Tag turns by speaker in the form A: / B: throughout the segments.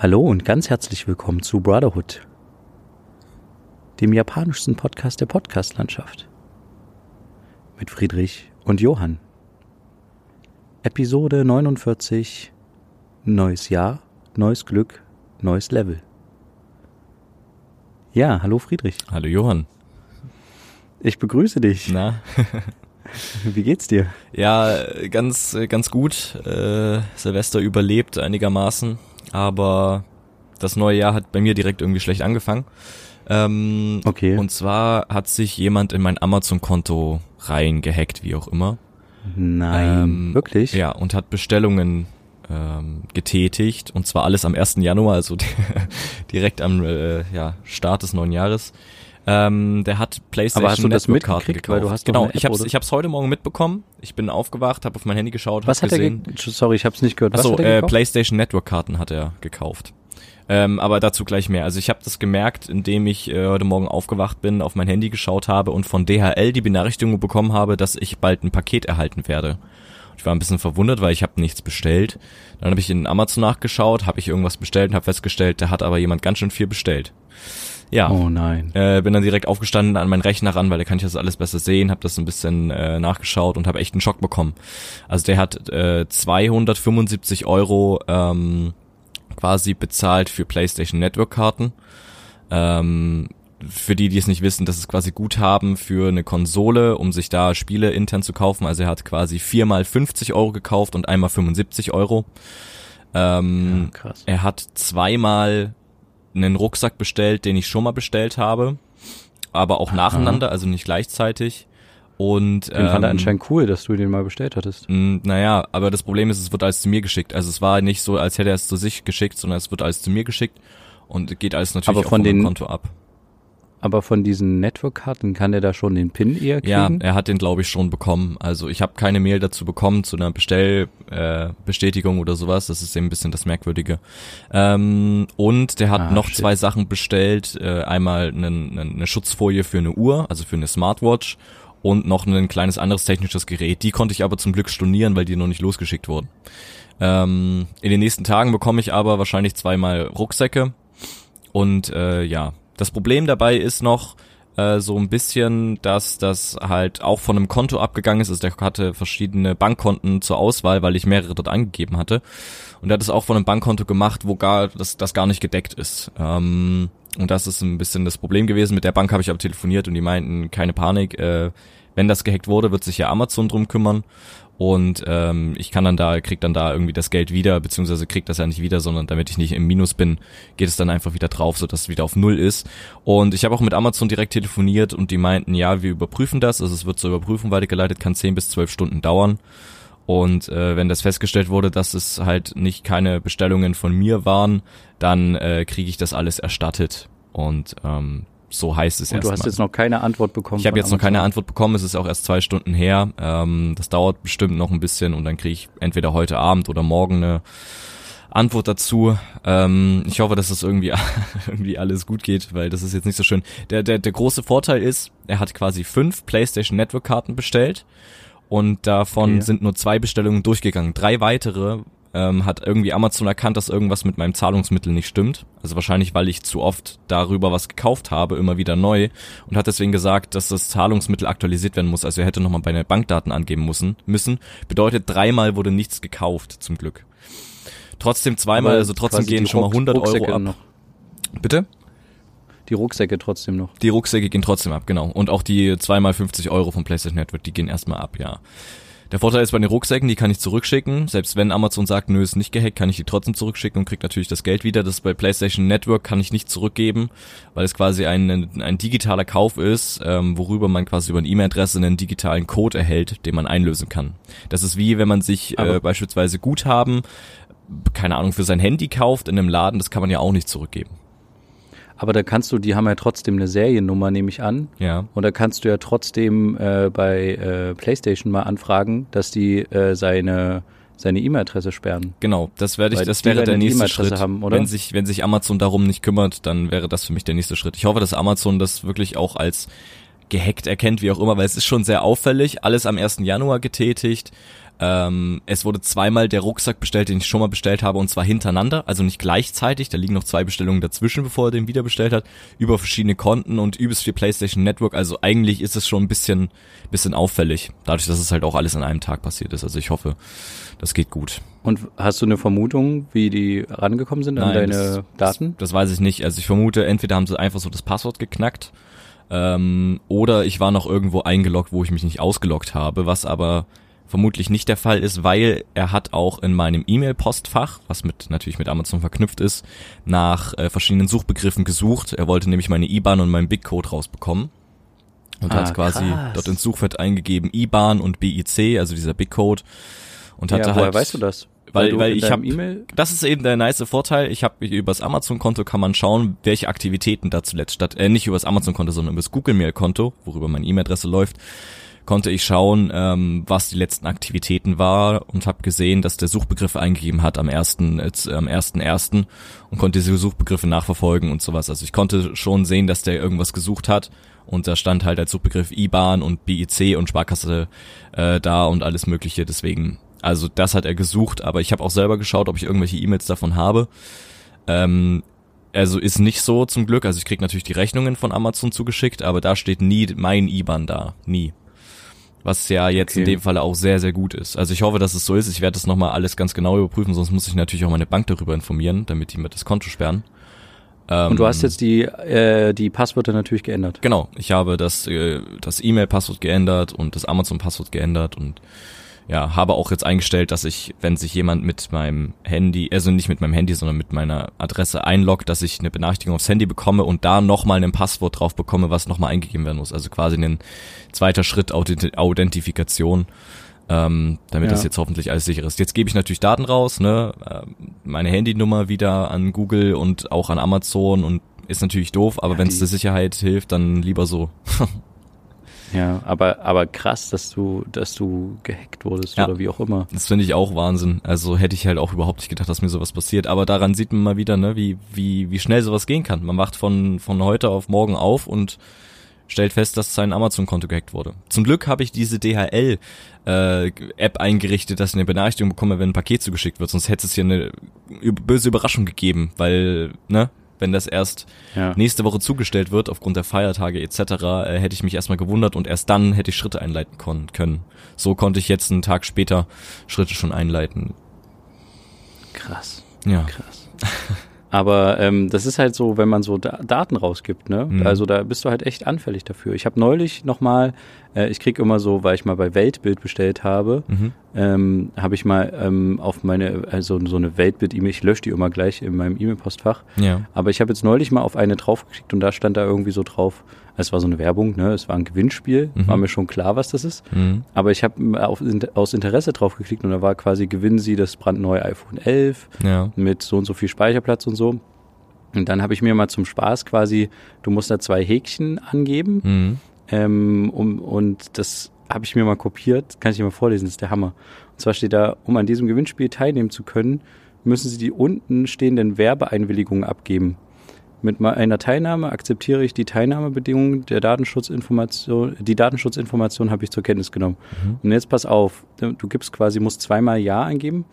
A: Hallo und ganz herzlich willkommen zu Brotherhood, dem japanischsten Podcast der Podcastlandschaft. Mit Friedrich und Johann. Episode 49. Neues Jahr, neues Glück, neues Level. Ja, hallo Friedrich.
B: Hallo Johann.
A: Ich begrüße dich.
B: Na?
A: Wie geht's dir?
B: Ja, ganz, ganz gut. Äh, Silvester überlebt einigermaßen aber das neue Jahr hat bei mir direkt irgendwie schlecht angefangen. Ähm,
A: okay.
B: Und zwar hat sich jemand in mein Amazon-Konto reingehackt, wie auch immer.
A: Nein, ähm, wirklich?
B: Ja, und hat Bestellungen ähm, getätigt und zwar alles am 1. Januar, also direkt am äh, ja, Start des neuen Jahres. Ähm, der hat PlayStation
A: Aber hast du das mitgekriegt, gekauft. weil du hast
B: genau. ich habe ich hab's heute Morgen mitbekommen. Ich bin aufgewacht, habe auf mein Handy geschaut,
A: Was hat
B: gesehen.
A: er Sorry, ich habe es nicht gehört. Was
B: Achso, äh, PlayStation Network Karten hat er gekauft. Ähm, aber dazu gleich mehr. Also ich habe das gemerkt, indem ich äh, heute Morgen aufgewacht bin, auf mein Handy geschaut habe und von DHL die Benachrichtigung bekommen habe, dass ich bald ein Paket erhalten werde. Ich war ein bisschen verwundert, weil ich habe nichts bestellt. Dann habe ich in Amazon nachgeschaut, habe ich irgendwas bestellt und habe festgestellt, da hat aber jemand ganz schön viel bestellt. Ja.
A: Oh nein.
B: Äh, bin dann direkt aufgestanden an meinen Rechner ran, weil da kann ich das alles besser sehen, habe das ein bisschen äh, nachgeschaut und habe echt einen Schock bekommen. Also der hat äh, 275 Euro ähm, quasi bezahlt für PlayStation Network Karten. Ähm, für die, die es nicht wissen, das ist quasi Guthaben für eine Konsole, um sich da Spiele intern zu kaufen. Also er hat quasi viermal 50 Euro gekauft und einmal 75 Euro. Ähm, ja, krass. Er hat zweimal einen Rucksack bestellt, den ich schon mal bestellt habe, aber auch Aha. nacheinander, also nicht gleichzeitig. Und
A: den ähm, fand er ähm, anscheinend cool, dass du den mal bestellt hattest.
B: Naja, aber das Problem ist, es wird alles zu mir geschickt. Also es war nicht so, als hätte er es zu sich geschickt, sondern es wird alles zu mir geschickt und geht alles natürlich
A: aber von
B: auch
A: von
B: den, Konto ab.
A: Aber von diesen Network-Karten kann er da schon den PIN eher kriegen?
B: Ja, er hat den glaube ich schon bekommen. Also ich habe keine Mail dazu bekommen zu einer Bestellbestätigung äh, oder sowas. Das ist eben ein bisschen das Merkwürdige. Ähm, und der hat ah, noch shit. zwei Sachen bestellt. Äh, einmal eine, eine Schutzfolie für eine Uhr, also für eine Smartwatch und noch ein kleines anderes technisches Gerät. Die konnte ich aber zum Glück stornieren, weil die noch nicht losgeschickt wurden. Ähm, in den nächsten Tagen bekomme ich aber wahrscheinlich zweimal Rucksäcke und äh, ja, das Problem dabei ist noch äh, so ein bisschen, dass das halt auch von einem Konto abgegangen ist. Also der hatte verschiedene Bankkonten zur Auswahl, weil ich mehrere dort angegeben hatte. Und er hat es auch von einem Bankkonto gemacht, wo gar das, das gar nicht gedeckt ist. Ähm, und das ist ein bisschen das Problem gewesen. Mit der Bank habe ich aber telefoniert und die meinten, keine Panik, äh, wenn das gehackt wurde, wird sich ja Amazon drum kümmern und ähm, ich kann dann da, krieg dann da irgendwie das Geld wieder, beziehungsweise krieg das ja nicht wieder, sondern damit ich nicht im Minus bin, geht es dann einfach wieder drauf, so dass es wieder auf Null ist. Und ich habe auch mit Amazon direkt telefoniert und die meinten, ja, wir überprüfen das, also es wird zur Überprüfung weitergeleitet, kann 10 bis 12 Stunden dauern. Und äh, wenn das festgestellt wurde, dass es halt nicht keine Bestellungen von mir waren, dann äh, kriege ich das alles erstattet. Und ähm, so heißt es
A: Und du hast jetzt noch keine Antwort bekommen.
B: Ich habe jetzt noch keine Antwort bekommen. Es ist auch erst zwei Stunden her. Ähm, das dauert bestimmt noch ein bisschen und dann kriege ich entweder heute Abend oder morgen eine Antwort dazu. Ähm, ich hoffe, dass das irgendwie irgendwie alles gut geht, weil das ist jetzt nicht so schön. Der der der große Vorteil ist, er hat quasi fünf PlayStation Network Karten bestellt und davon okay. sind nur zwei Bestellungen durchgegangen. Drei weitere ähm, hat irgendwie Amazon erkannt, dass irgendwas mit meinem Zahlungsmittel nicht stimmt. Also wahrscheinlich, weil ich zu oft darüber was gekauft habe, immer wieder neu und hat deswegen gesagt, dass das Zahlungsmittel aktualisiert werden muss. Also er hätte nochmal meine Bankdaten angeben müssen. müssen. Bedeutet, dreimal wurde nichts gekauft, zum Glück. Trotzdem zweimal, Aber also trotzdem gehen schon mal 100 Rucksäcke Euro ab. Noch. Bitte?
A: Die Rucksäcke trotzdem noch.
B: Die Rucksäcke gehen trotzdem ab, genau. Und auch die zweimal 50 Euro vom PlayStation Network, die gehen erstmal ab, ja. Der Vorteil ist bei den Rucksäcken, die kann ich zurückschicken. Selbst wenn Amazon sagt, nö, ist nicht gehackt, kann ich die trotzdem zurückschicken und krieg natürlich das Geld wieder. Das bei PlayStation Network kann ich nicht zurückgeben, weil es quasi ein, ein digitaler Kauf ist, ähm, worüber man quasi über eine E-Mail-Adresse einen digitalen Code erhält, den man einlösen kann. Das ist wie, wenn man sich äh, beispielsweise Guthaben, keine Ahnung, für sein Handy kauft in einem Laden, das kann man ja auch nicht zurückgeben.
A: Aber da kannst du, die haben ja trotzdem eine Seriennummer, nehme ich an.
B: Ja.
A: Und da kannst du ja trotzdem äh, bei äh, PlayStation mal anfragen, dass die äh, seine seine E-Mail-Adresse sperren.
B: Genau, das werde ich,
A: Weil
B: das wäre der nächste
A: e
B: Schritt.
A: Haben, oder?
B: Wenn sich, wenn sich Amazon darum nicht kümmert, dann wäre das für mich der nächste Schritt. Ich hoffe, dass Amazon das wirklich auch als gehackt erkennt, wie auch immer, weil es ist schon sehr auffällig, alles am 1. Januar getätigt, Ähm, es wurde zweimal der Rucksack bestellt, den ich schon mal bestellt habe, und zwar hintereinander, also nicht gleichzeitig. Da liegen noch zwei Bestellungen dazwischen, bevor er den wieder bestellt hat, über verschiedene Konten und übelst viel PlayStation Network. Also eigentlich ist es schon ein bisschen, bisschen auffällig, dadurch, dass es halt auch alles an einem Tag passiert ist. Also ich hoffe, das geht gut.
A: Und hast du eine Vermutung, wie die rangekommen sind an Nein, deine das, Daten?
B: Das, das weiß ich nicht. Also ich vermute, entweder haben sie einfach so das Passwort geknackt ähm, oder ich war noch irgendwo eingeloggt, wo ich mich nicht ausgeloggt habe, was aber vermutlich nicht der Fall ist, weil er hat auch in meinem E-Mail-Postfach, was mit natürlich mit Amazon verknüpft ist, nach äh, verschiedenen Suchbegriffen gesucht. Er wollte nämlich meine IBAN und meinen Big-Code rausbekommen und ah, hat quasi krass. dort ins Suchfeld eingegeben IBAN und BIC, also dieser Big-Code und hatte
A: ja,
B: woher halt
A: weißt du das?
B: Weil, weil, weil ich habe e das ist eben der nice Vorteil. Ich habe übers Amazon-Konto kann man schauen, welche Aktivitäten da zuletzt statt, äh, nicht übers Amazon-Konto, sondern übers Google-Mail-Konto, worüber meine E-Mail-Adresse läuft, konnte ich schauen, ähm, was die letzten Aktivitäten war und habe gesehen, dass der Suchbegriff eingegeben hat am ersten, äh, am ersten ersten und konnte diese Suchbegriffe nachverfolgen und sowas. Also ich konnte schon sehen, dass der irgendwas gesucht hat und da stand halt als Suchbegriff IBAN und BIC und Sparkasse äh, da und alles Mögliche. Deswegen, also das hat er gesucht, aber ich habe auch selber geschaut, ob ich irgendwelche E-Mails davon habe. Ähm, also ist nicht so zum Glück. Also ich krieg natürlich die Rechnungen von Amazon zugeschickt, aber da steht nie mein IBAN da. Nie. Was ja jetzt okay. in dem Falle auch sehr, sehr gut ist. Also ich hoffe, dass es so ist. Ich werde das nochmal alles ganz genau überprüfen, sonst muss ich natürlich auch meine Bank darüber informieren, damit die mir das Konto sperren.
A: Und du hast ähm, jetzt die, äh, die Passwörter natürlich geändert.
B: Genau, ich habe das, äh, das E-Mail-Passwort geändert und das Amazon-Passwort geändert und ja, habe auch jetzt eingestellt, dass ich, wenn sich jemand mit meinem Handy, also nicht mit meinem Handy, sondern mit meiner Adresse einloggt, dass ich eine Benachrichtigung aufs Handy bekomme und da nochmal ein Passwort drauf bekomme, was nochmal eingegeben werden muss. Also quasi ein zweiter Schritt Authentifikation, ähm, damit ja. das jetzt hoffentlich alles sicher ist. Jetzt gebe ich natürlich Daten raus, ne, äh, meine Handynummer wieder an Google und auch an Amazon und ist natürlich doof, aber ja, wenn es der Sicherheit hilft, dann lieber so.
A: Ja, aber, aber krass, dass du, dass du gehackt wurdest ja, oder wie auch immer.
B: Das finde ich auch Wahnsinn. Also hätte ich halt auch überhaupt nicht gedacht, dass mir sowas passiert. Aber daran sieht man mal wieder, ne, wie, wie, wie schnell sowas gehen kann. Man wacht von, von heute auf morgen auf und stellt fest, dass sein Amazon-Konto gehackt wurde. Zum Glück habe ich diese DHL äh, App eingerichtet, dass ich eine Benachrichtigung bekomme, wenn ein Paket zugeschickt wird. Sonst hätte es hier eine böse Überraschung gegeben, weil, ne, wenn das erst ja. nächste Woche zugestellt wird, aufgrund der Feiertage etc., äh, hätte ich mich erstmal gewundert und erst dann hätte ich Schritte einleiten können. So konnte ich jetzt einen Tag später Schritte schon einleiten.
A: Krass.
B: Ja.
A: Krass. Aber ähm, das ist halt so, wenn man so da Daten rausgibt, ne? Mhm. Also da bist du halt echt anfällig dafür. Ich habe neulich nochmal, äh, ich krieg immer so, weil ich mal bei Weltbild bestellt habe, mhm. ähm, habe ich mal ähm, auf meine, also so eine Weltbild-E-Mail, ich lösche die immer gleich in meinem E-Mail-Postfach.
B: Ja.
A: Aber ich habe jetzt neulich mal auf eine draufgeklickt und da stand da irgendwie so drauf, es war so eine Werbung, ne? Es war ein Gewinnspiel, mhm. war mir schon klar, was das ist. Mhm. Aber ich habe aus Interesse drauf geklickt und da war quasi gewinnen Sie das brandneue iPhone 11
B: ja.
A: mit so und so viel Speicherplatz und so. Und dann habe ich mir mal zum Spaß quasi, du musst da zwei Häkchen angeben. Mhm. Ähm, um, und das habe ich mir mal kopiert, kann ich dir mal vorlesen, das ist der Hammer. Und zwar steht da, um an diesem Gewinnspiel teilnehmen zu können, müssen Sie die unten stehenden Werbeeinwilligungen abgeben. Mit einer Teilnahme akzeptiere ich die Teilnahmebedingungen der Datenschutzinformation. Die Datenschutzinformation habe ich zur Kenntnis genommen. Mhm. Und jetzt pass auf, du gibst quasi, musst zweimal Ja eingeben.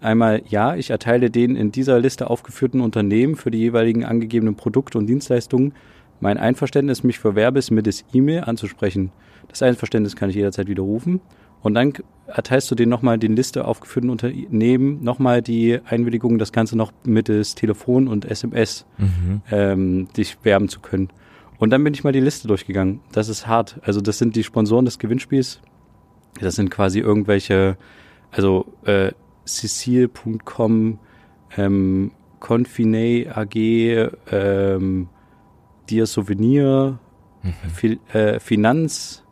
A: Einmal Ja, ich erteile den in dieser Liste aufgeführten Unternehmen für die jeweiligen angegebenen Produkte und Dienstleistungen mein Einverständnis, mich für Werbes mittels E-Mail anzusprechen. Das Einverständnis kann ich jederzeit widerrufen. Und dann erteilst du denen nochmal die Liste aufgeführten Unternehmen, nochmal die Einwilligung, das Ganze noch mittels Telefon und SMS mhm. ähm, dich werben zu können. Und dann bin ich mal die Liste durchgegangen. Das ist hart. Also das sind die Sponsoren des Gewinnspiels. Das sind quasi irgendwelche, also äh, Cecile.com, ähm, Confine AG, ähm, Dia Souvenir, mhm. Fi äh, Finanzzeug,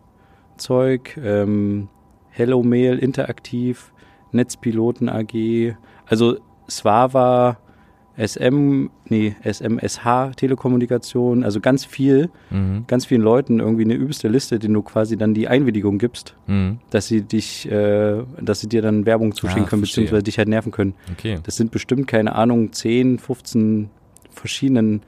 A: ähm, Hello Mail Interaktiv, Netzpiloten AG, also Swava, SM, nee, SMSH Telekommunikation, also ganz viel, mhm. ganz vielen Leuten irgendwie eine übelste Liste, denen du quasi dann die Einwilligung gibst, mhm. dass sie dich, äh, dass sie dir dann Werbung zuschicken ah, können, verstehe. beziehungsweise dich halt nerven können.
B: Okay.
A: Das sind bestimmt, keine Ahnung, 10, 15 verschiedenen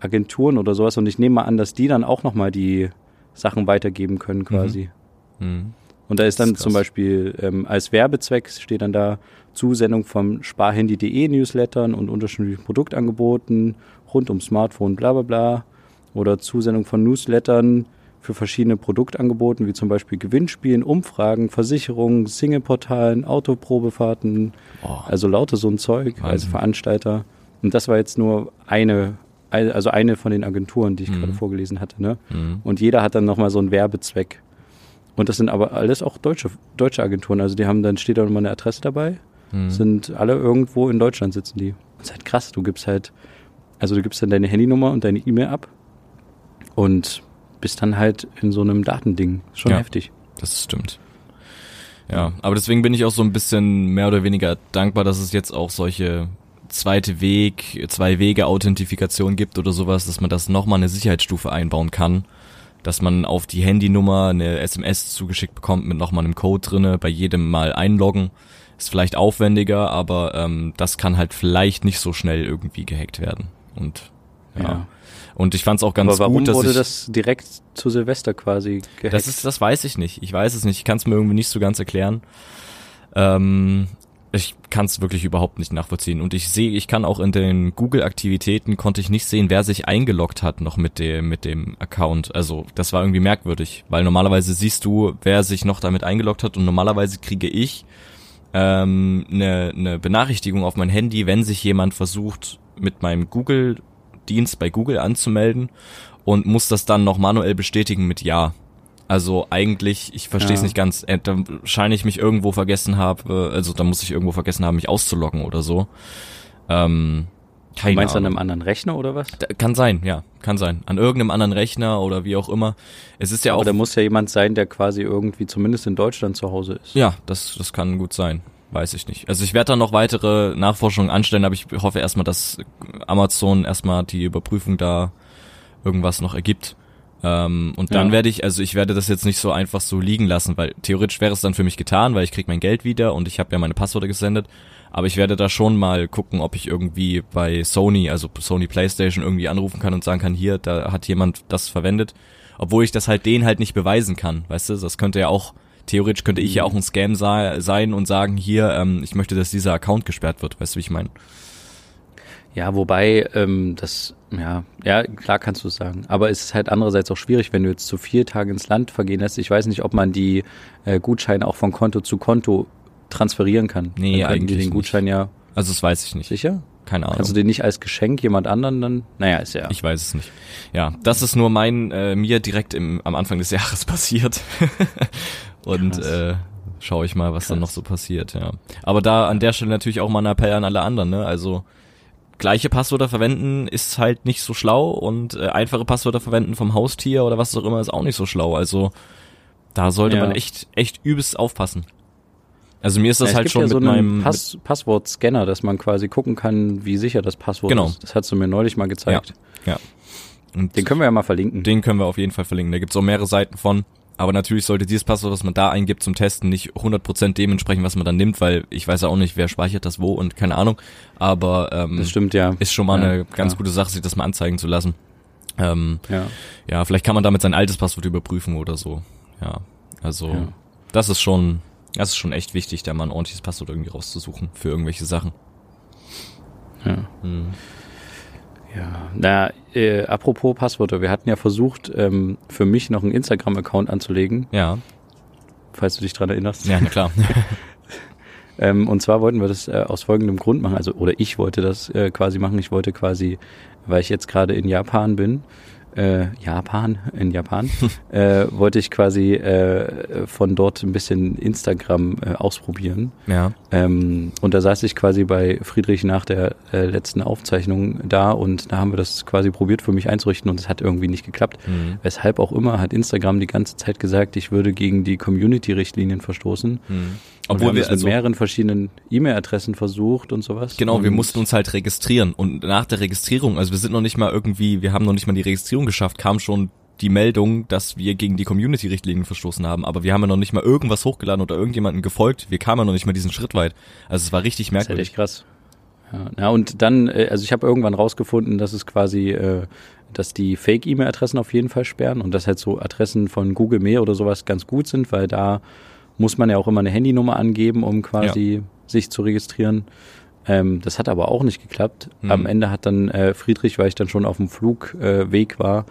A: Agenturen oder sowas und ich nehme mal an, dass die dann auch nochmal die Sachen weitergeben können quasi. Mhm. Und da ist dann ist zum Beispiel ähm, als Werbezweck steht dann da Zusendung vom sparhandy.de Newslettern und unterschiedlichen Produktangeboten rund um Smartphone, bla bla bla. Oder Zusendung von Newslettern für verschiedene Produktangeboten, wie zum Beispiel Gewinnspielen, Umfragen, Versicherungen, Singleportalen, Autoprobefahrten, oh. also lauter so ein Zeug Wahnsinn. als Veranstalter. Und das war jetzt nur eine, also eine von den Agenturen, die ich mhm. gerade vorgelesen hatte. Ne? Mhm. Und jeder hat dann nochmal so einen Werbezweck. Und das sind aber alles auch deutsche, deutsche Agenturen. Also die haben dann steht da nochmal eine Adresse dabei. Mhm. Sind alle irgendwo in Deutschland sitzen die. Das ist halt krass. Du gibst halt, also du gibst dann deine Handynummer und deine E-Mail ab. Und bist dann halt in so einem Datending. Schon
B: ja,
A: heftig.
B: Das stimmt. Ja, aber deswegen bin ich auch so ein bisschen mehr oder weniger dankbar, dass es jetzt auch solche zweite Weg, zwei Wege Authentifikation gibt oder sowas, dass man das nochmal eine Sicherheitsstufe einbauen kann, dass man auf die Handynummer eine SMS zugeschickt bekommt mit nochmal einem Code drinne, bei jedem Mal einloggen. Ist vielleicht aufwendiger, aber ähm, das kann halt vielleicht nicht so schnell irgendwie gehackt werden. Und ja. ja. Und ich fand es auch ganz
A: Aber warum
B: gut, dass
A: wurde
B: ich,
A: das direkt zu Silvester quasi
B: gehackt? Das ist, das weiß ich nicht. Ich weiß es nicht. Ich kann es mir irgendwie nicht so ganz erklären. Ähm, ich kann es wirklich überhaupt nicht nachvollziehen. Und ich sehe, ich kann auch in den Google-Aktivitäten konnte ich nicht sehen, wer sich eingeloggt hat noch mit dem mit dem Account. Also das war irgendwie merkwürdig, weil normalerweise siehst du, wer sich noch damit eingeloggt hat und normalerweise kriege ich ähm, eine, eine Benachrichtigung auf mein Handy, wenn sich jemand versucht mit meinem Google Dienst bei Google anzumelden und muss das dann noch manuell bestätigen mit Ja. Also eigentlich, ich verstehe es ja. nicht ganz. Äh, da scheine ich mich irgendwo vergessen habe, also da muss ich irgendwo vergessen haben, mich auszuloggen oder so. Ähm,
A: keine du meinst Ahnung. an einem anderen Rechner oder was?
B: Da, kann sein, ja, kann sein. An irgendeinem anderen Rechner oder wie auch immer. Es ist ja
A: Aber
B: auch.
A: da muss ja jemand sein, der quasi irgendwie zumindest in Deutschland zu Hause ist.
B: Ja, das, das kann gut sein. Weiß ich nicht. Also ich werde da noch weitere Nachforschungen anstellen, aber ich hoffe erstmal, dass Amazon erstmal die Überprüfung da irgendwas noch ergibt. Ähm, und dann ja. werde ich, also ich werde das jetzt nicht so einfach so liegen lassen, weil theoretisch wäre es dann für mich getan, weil ich krieg mein Geld wieder und ich habe ja meine Passwörter gesendet. Aber ich werde da schon mal gucken, ob ich irgendwie bei Sony, also Sony PlayStation irgendwie anrufen kann und sagen kann, hier, da hat jemand das verwendet. Obwohl ich das halt denen halt nicht beweisen kann, weißt du? Das könnte ja auch theoretisch könnte ich ja auch ein Scam sein und sagen, hier, ähm, ich möchte, dass dieser Account gesperrt wird. Weißt du, wie ich meine?
A: Ja, wobei ähm, das, ja, ja, klar kannst du es sagen. Aber es ist halt andererseits auch schwierig, wenn du jetzt zu vier Tage ins Land vergehen lässt. Ich weiß nicht, ob man die äh, Gutscheine auch von Konto zu Konto transferieren kann.
B: Nee,
A: dann
B: eigentlich
A: den Gutschein
B: nicht.
A: ja.
B: Also das weiß ich nicht.
A: Sicher?
B: Keine Ahnung.
A: Kannst du den nicht als Geschenk jemand anderen dann? Naja, ist ja.
B: Ich weiß es nicht. Ja, das ist nur mein äh, mir direkt im, am Anfang des Jahres passiert. Und äh, schaue ich mal, was Krass. dann noch so passiert, ja. Aber da an der Stelle natürlich auch mal ein Appell an alle anderen, ne? Also gleiche Passwörter verwenden ist halt nicht so schlau und äh, einfache Passwörter verwenden vom Haustier oder was auch immer ist auch nicht so schlau. Also da sollte ja. man echt, echt übelst aufpassen. Also mir ist das ja, halt schon ja
A: mit
B: so meinem
A: Pass Passwortscanner, dass man quasi gucken kann, wie sicher das Passwort
B: genau.
A: ist. Das hast du mir neulich mal gezeigt.
B: Ja. ja.
A: Und den können wir ja mal verlinken.
B: Den können wir auf jeden Fall verlinken. Da gibt's auch mehrere Seiten von. Aber natürlich sollte dieses Passwort, was man da eingibt zum Testen, nicht 100% dementsprechend, was man dann nimmt, weil ich weiß ja auch nicht, wer speichert das wo und keine Ahnung. Aber ähm,
A: das stimmt ja.
B: Ist schon mal
A: ja,
B: eine klar. ganz gute Sache, sich das mal anzeigen zu lassen. Ähm, ja. ja, vielleicht kann man damit sein altes Passwort überprüfen oder so. Ja, also ja. das ist schon, das ist schon echt wichtig, da mal ein ordentliches Passwort irgendwie rauszusuchen für irgendwelche Sachen.
A: Ja. Hm. Ja, na, äh, apropos Passwörter, wir hatten ja versucht, ähm, für mich noch einen Instagram-Account anzulegen.
B: Ja.
A: Falls du dich dran erinnerst.
B: Ja, na klar.
A: ähm, und zwar wollten wir das äh, aus folgendem Grund machen, also, oder ich wollte das äh, quasi machen. Ich wollte quasi, weil ich jetzt gerade in Japan bin, äh, Japan, in Japan, äh, wollte ich quasi äh, von dort ein bisschen Instagram äh, ausprobieren.
B: Ja.
A: Ähm, und da saß ich quasi bei Friedrich nach der äh, letzten Aufzeichnung da und da haben wir das quasi probiert für mich einzurichten und es hat irgendwie nicht geklappt. Mhm. Weshalb auch immer hat Instagram die ganze Zeit gesagt, ich würde gegen die Community-Richtlinien verstoßen.
B: Mhm.
A: Obwohl wir, wir also, mit mehreren verschiedenen E-Mail-Adressen versucht und sowas.
B: Genau, wir mussten uns halt registrieren und nach der Registrierung, also wir sind noch nicht mal irgendwie, wir haben noch nicht mal die Registrierung geschafft, kam schon die Meldung, dass wir gegen die Community-Richtlinien verstoßen haben, aber wir haben ja noch nicht mal irgendwas hochgeladen oder irgendjemanden gefolgt. Wir kamen ja noch nicht mal diesen Schritt weit. Also es war richtig merkwürdig.
A: Das krass. Ja, ja und dann, äh, also ich habe irgendwann rausgefunden, dass es quasi, äh, dass die Fake-E-Mail-Adressen auf jeden Fall sperren und dass halt so Adressen von Google Mail oder sowas ganz gut sind, weil da muss man ja auch immer eine Handynummer angeben, um quasi ja. sich zu registrieren. Ähm, das hat aber auch nicht geklappt. Mhm. Am Ende hat dann äh, Friedrich, weil ich dann schon auf dem Flugweg äh, war,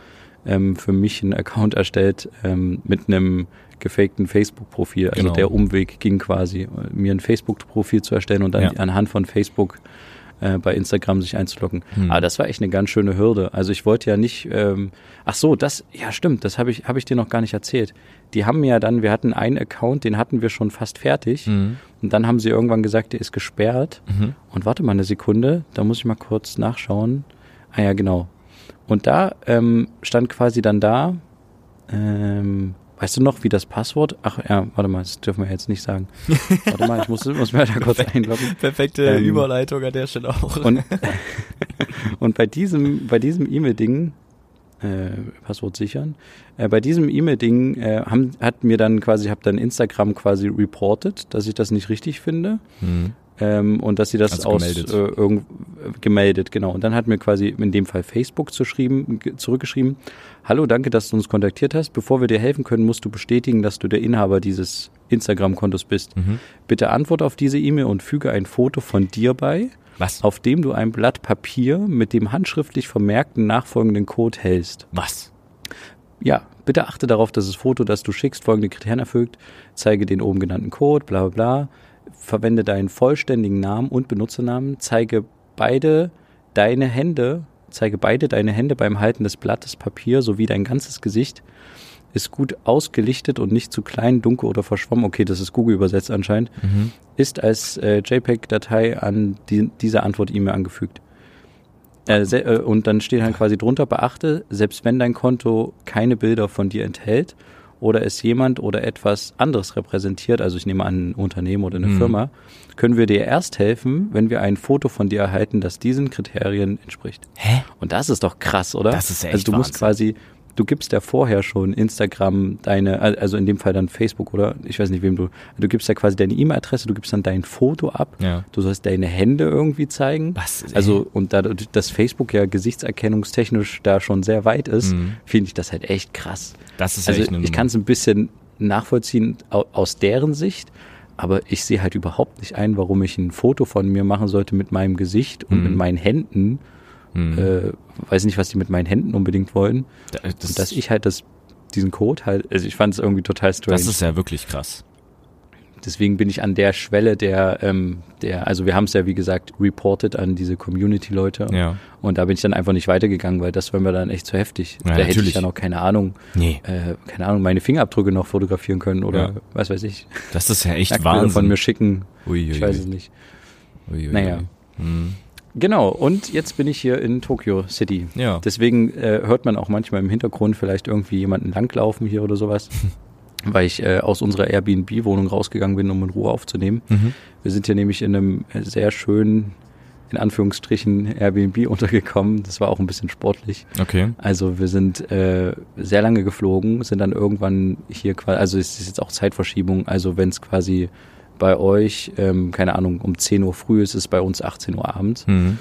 A: ähm, für mich einen Account erstellt ähm, mit einem gefakten Facebook-Profil. Also genau. der Umweg ging quasi, mir ein Facebook-Profil zu erstellen und dann ja. anhand von Facebook äh, bei Instagram sich einzuloggen. Hm. Aber das war echt eine ganz schöne Hürde. Also ich wollte ja nicht, ähm, ach so, das, ja stimmt, das habe ich, hab ich dir noch gar nicht erzählt. Die haben mir ja dann, wir hatten einen Account, den hatten wir schon fast fertig. Mhm. Und dann haben sie irgendwann gesagt, der ist gesperrt. Mhm. Und warte mal eine Sekunde, da muss ich mal kurz nachschauen. Ah ja, genau. Und da ähm, stand quasi dann da, ähm, Weißt du noch, wie das Passwort? Ach ja, warte mal, das dürfen wir jetzt nicht sagen. Warte mal, ich muss, muss mir da kurz einloggen.
B: Perfekte ähm, Überleitung an der Stelle auch.
A: Und, und bei diesem, bei diesem E-Mail-Ding, äh, Passwort sichern, äh, bei diesem E-Mail-Ding äh, haben, hat mir dann quasi, ich habe dann Instagram quasi reported, dass ich das nicht richtig finde. Mhm ähm, und dass sie das also aus gemeldet. Äh, irgend, gemeldet, genau. Und dann hat mir quasi in dem Fall Facebook zurückgeschrieben, hallo, danke, dass du uns kontaktiert hast. Bevor wir dir helfen können, musst du bestätigen, dass du der Inhaber dieses Instagram-Kontos bist. Mhm. Bitte antwort auf diese E-Mail und füge ein Foto von dir bei,
B: Was?
A: auf dem du ein Blatt Papier mit dem handschriftlich vermerkten nachfolgenden Code hältst.
B: Was?
A: Ja, bitte achte darauf, dass das Foto, das du schickst, folgende Kriterien erfüllt. Zeige den oben genannten Code, bla bla bla verwende deinen vollständigen Namen und Benutzernamen, zeige beide deine Hände, zeige beide deine Hände beim Halten des Blattes Papier sowie dein ganzes Gesicht ist gut ausgelichtet und nicht zu klein, dunkel oder verschwommen. Okay, das ist Google übersetzt anscheinend. Mhm. Ist als äh, JPEG-Datei an die, diese Antwort-E-Mail angefügt. Äh, äh, und dann steht halt quasi drunter, beachte, selbst wenn dein Konto keine Bilder von dir enthält oder es jemand oder etwas anderes repräsentiert, also ich nehme an ein Unternehmen oder eine mhm. Firma, können wir dir erst helfen, wenn wir ein Foto von dir erhalten, das diesen Kriterien entspricht.
B: Hä?
A: Und das ist doch krass, oder?
B: Das ist echt
A: Also du musst quasi, du gibst ja vorher schon Instagram deine, also in dem Fall dann Facebook oder ich weiß nicht wem du, du gibst ja quasi deine E-Mail-Adresse, du gibst dann dein Foto ab,
B: ja.
A: du sollst deine Hände irgendwie zeigen.
B: Was?
A: Also und da dass Facebook ja gesichtserkennungstechnisch da schon sehr weit ist, mhm. finde ich das halt echt krass.
B: Das ist
A: also
B: echt eine
A: ich kann es ein bisschen nachvollziehen aus deren Sicht, aber ich sehe halt überhaupt nicht ein, warum ich ein Foto von mir machen sollte mit meinem Gesicht und mhm. mit meinen Händen Mhm. Äh, weiß nicht, was die mit meinen Händen unbedingt wollen. Das und dass ich halt das, diesen Code halt, also ich fand es irgendwie total strange.
B: Das ist ja wirklich krass.
A: Deswegen bin ich an der Schwelle der, ähm, der, also wir haben es ja wie gesagt reported an diese Community-Leute.
B: Ja.
A: Und da bin ich dann einfach nicht weitergegangen, weil das war mir dann echt zu heftig.
B: Ja,
A: da
B: natürlich.
A: hätte ich dann auch keine Ahnung,
B: nee.
A: äh, keine Ahnung, meine Fingerabdrücke noch fotografieren können oder ja. was weiß ich.
B: Das ist ja echt Wahnsinn.
A: von mir schicken.
B: Ui, ui,
A: ich weiß es nicht.
B: Ui,
A: naja. Hm. Genau, und jetzt bin ich hier in Tokyo City.
B: Ja.
A: Deswegen äh, hört man auch manchmal im Hintergrund vielleicht irgendwie jemanden langlaufen hier oder sowas, weil ich äh, aus unserer Airbnb-Wohnung rausgegangen bin, um in Ruhe aufzunehmen. Mhm. Wir sind hier nämlich in einem sehr schönen, in Anführungsstrichen, Airbnb untergekommen. Das war auch ein bisschen sportlich.
B: Okay.
A: Also wir sind äh, sehr lange geflogen, sind dann irgendwann hier quasi, also es ist jetzt auch Zeitverschiebung, also wenn es quasi bei euch, ähm, keine Ahnung, um 10 Uhr früh ist es bei uns 18 Uhr abends. Mhm.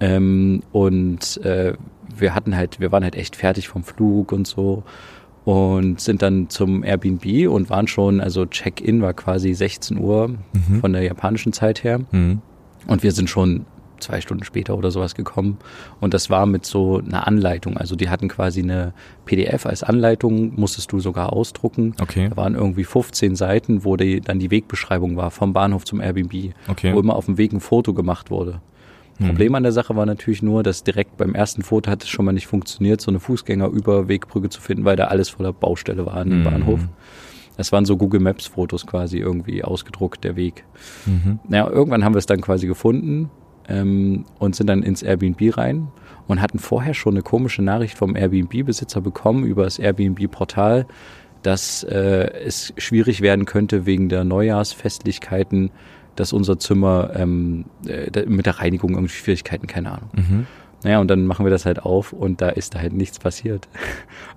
A: Ähm, und äh, wir hatten halt, wir waren halt echt fertig vom Flug und so und sind dann zum Airbnb und waren schon, also Check-in war quasi 16 Uhr mhm. von der japanischen Zeit her. Mhm. Und wir sind schon zwei Stunden später oder sowas gekommen. Und das war mit so einer Anleitung. Also die hatten quasi eine PDF als Anleitung, musstest du sogar ausdrucken.
B: Okay.
A: Da waren irgendwie 15 Seiten, wo die, dann die Wegbeschreibung war, vom Bahnhof zum Airbnb.
B: Okay.
A: Wo immer auf dem Weg ein Foto gemacht wurde. Mhm. Problem an der Sache war natürlich nur, dass direkt beim ersten Foto hat es schon mal nicht funktioniert, so eine Fußgängerüberwegbrücke zu finden, weil da alles voller Baustelle war an dem mhm. Bahnhof. Es waren so Google Maps Fotos quasi irgendwie ausgedruckt, der Weg. Mhm. Naja, irgendwann haben wir es dann quasi gefunden ähm, und sind dann ins Airbnb rein und hatten vorher schon eine komische Nachricht vom Airbnb-Besitzer bekommen über das Airbnb-Portal, dass äh, es schwierig werden könnte wegen der Neujahrsfestlichkeiten, dass unser Zimmer ähm, äh, mit der Reinigung irgendwie Schwierigkeiten, keine Ahnung. Mhm. Naja, und dann machen wir das halt auf und da ist da halt nichts passiert.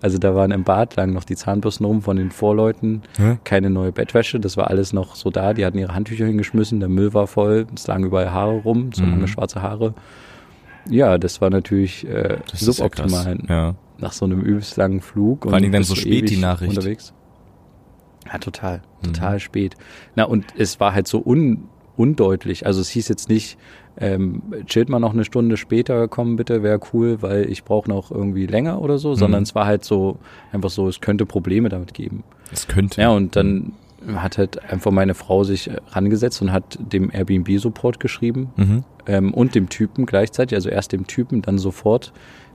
A: Also da waren im Bad lagen noch die Zahnbürsten rum von den Vorleuten, Hä? keine neue Bettwäsche, das war alles noch so da, die hatten ihre Handtücher hingeschmissen, der Müll war voll, es lagen überall Haare rum, so lange mhm. schwarze Haare. Ja, das war natürlich äh, suboptimal
B: ja, ja.
A: nach so einem übelst langen Flug.
B: Vor allem dann so spät die Nachricht.
A: Unterwegs. Ja, total, total mhm. spät. Na, und es war halt so un, undeutlich. Also es hieß jetzt nicht, ähm, chillt mal noch eine Stunde später kommen bitte, wäre cool, weil ich brauche noch irgendwie länger oder so, mhm. sondern es war halt so, einfach so, es könnte Probleme damit geben.
B: Es könnte.
A: Ja, und dann hat halt einfach meine Frau sich rangesetzt und hat dem Airbnb-Support geschrieben mhm. ähm, und dem Typen gleichzeitig, also erst dem Typen, dann sofort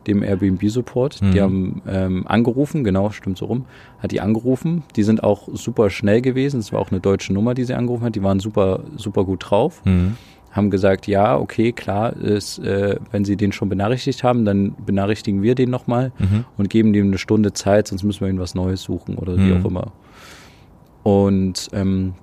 A: dem Airbnb-Support. Mhm. Die haben ähm, angerufen, genau, stimmt so rum, hat die angerufen. Die sind auch super schnell gewesen. Es war auch eine deutsche Nummer, die sie angerufen hat. Die waren super, super gut drauf. Mhm. Haben gesagt, ja, okay, klar, ist, äh, wenn sie den schon benachrichtigt haben, dann benachrichtigen wir den nochmal mhm. und geben dem eine Stunde Zeit, sonst müssen wir ihnen was Neues suchen oder wie mhm. auch immer. Und ähm,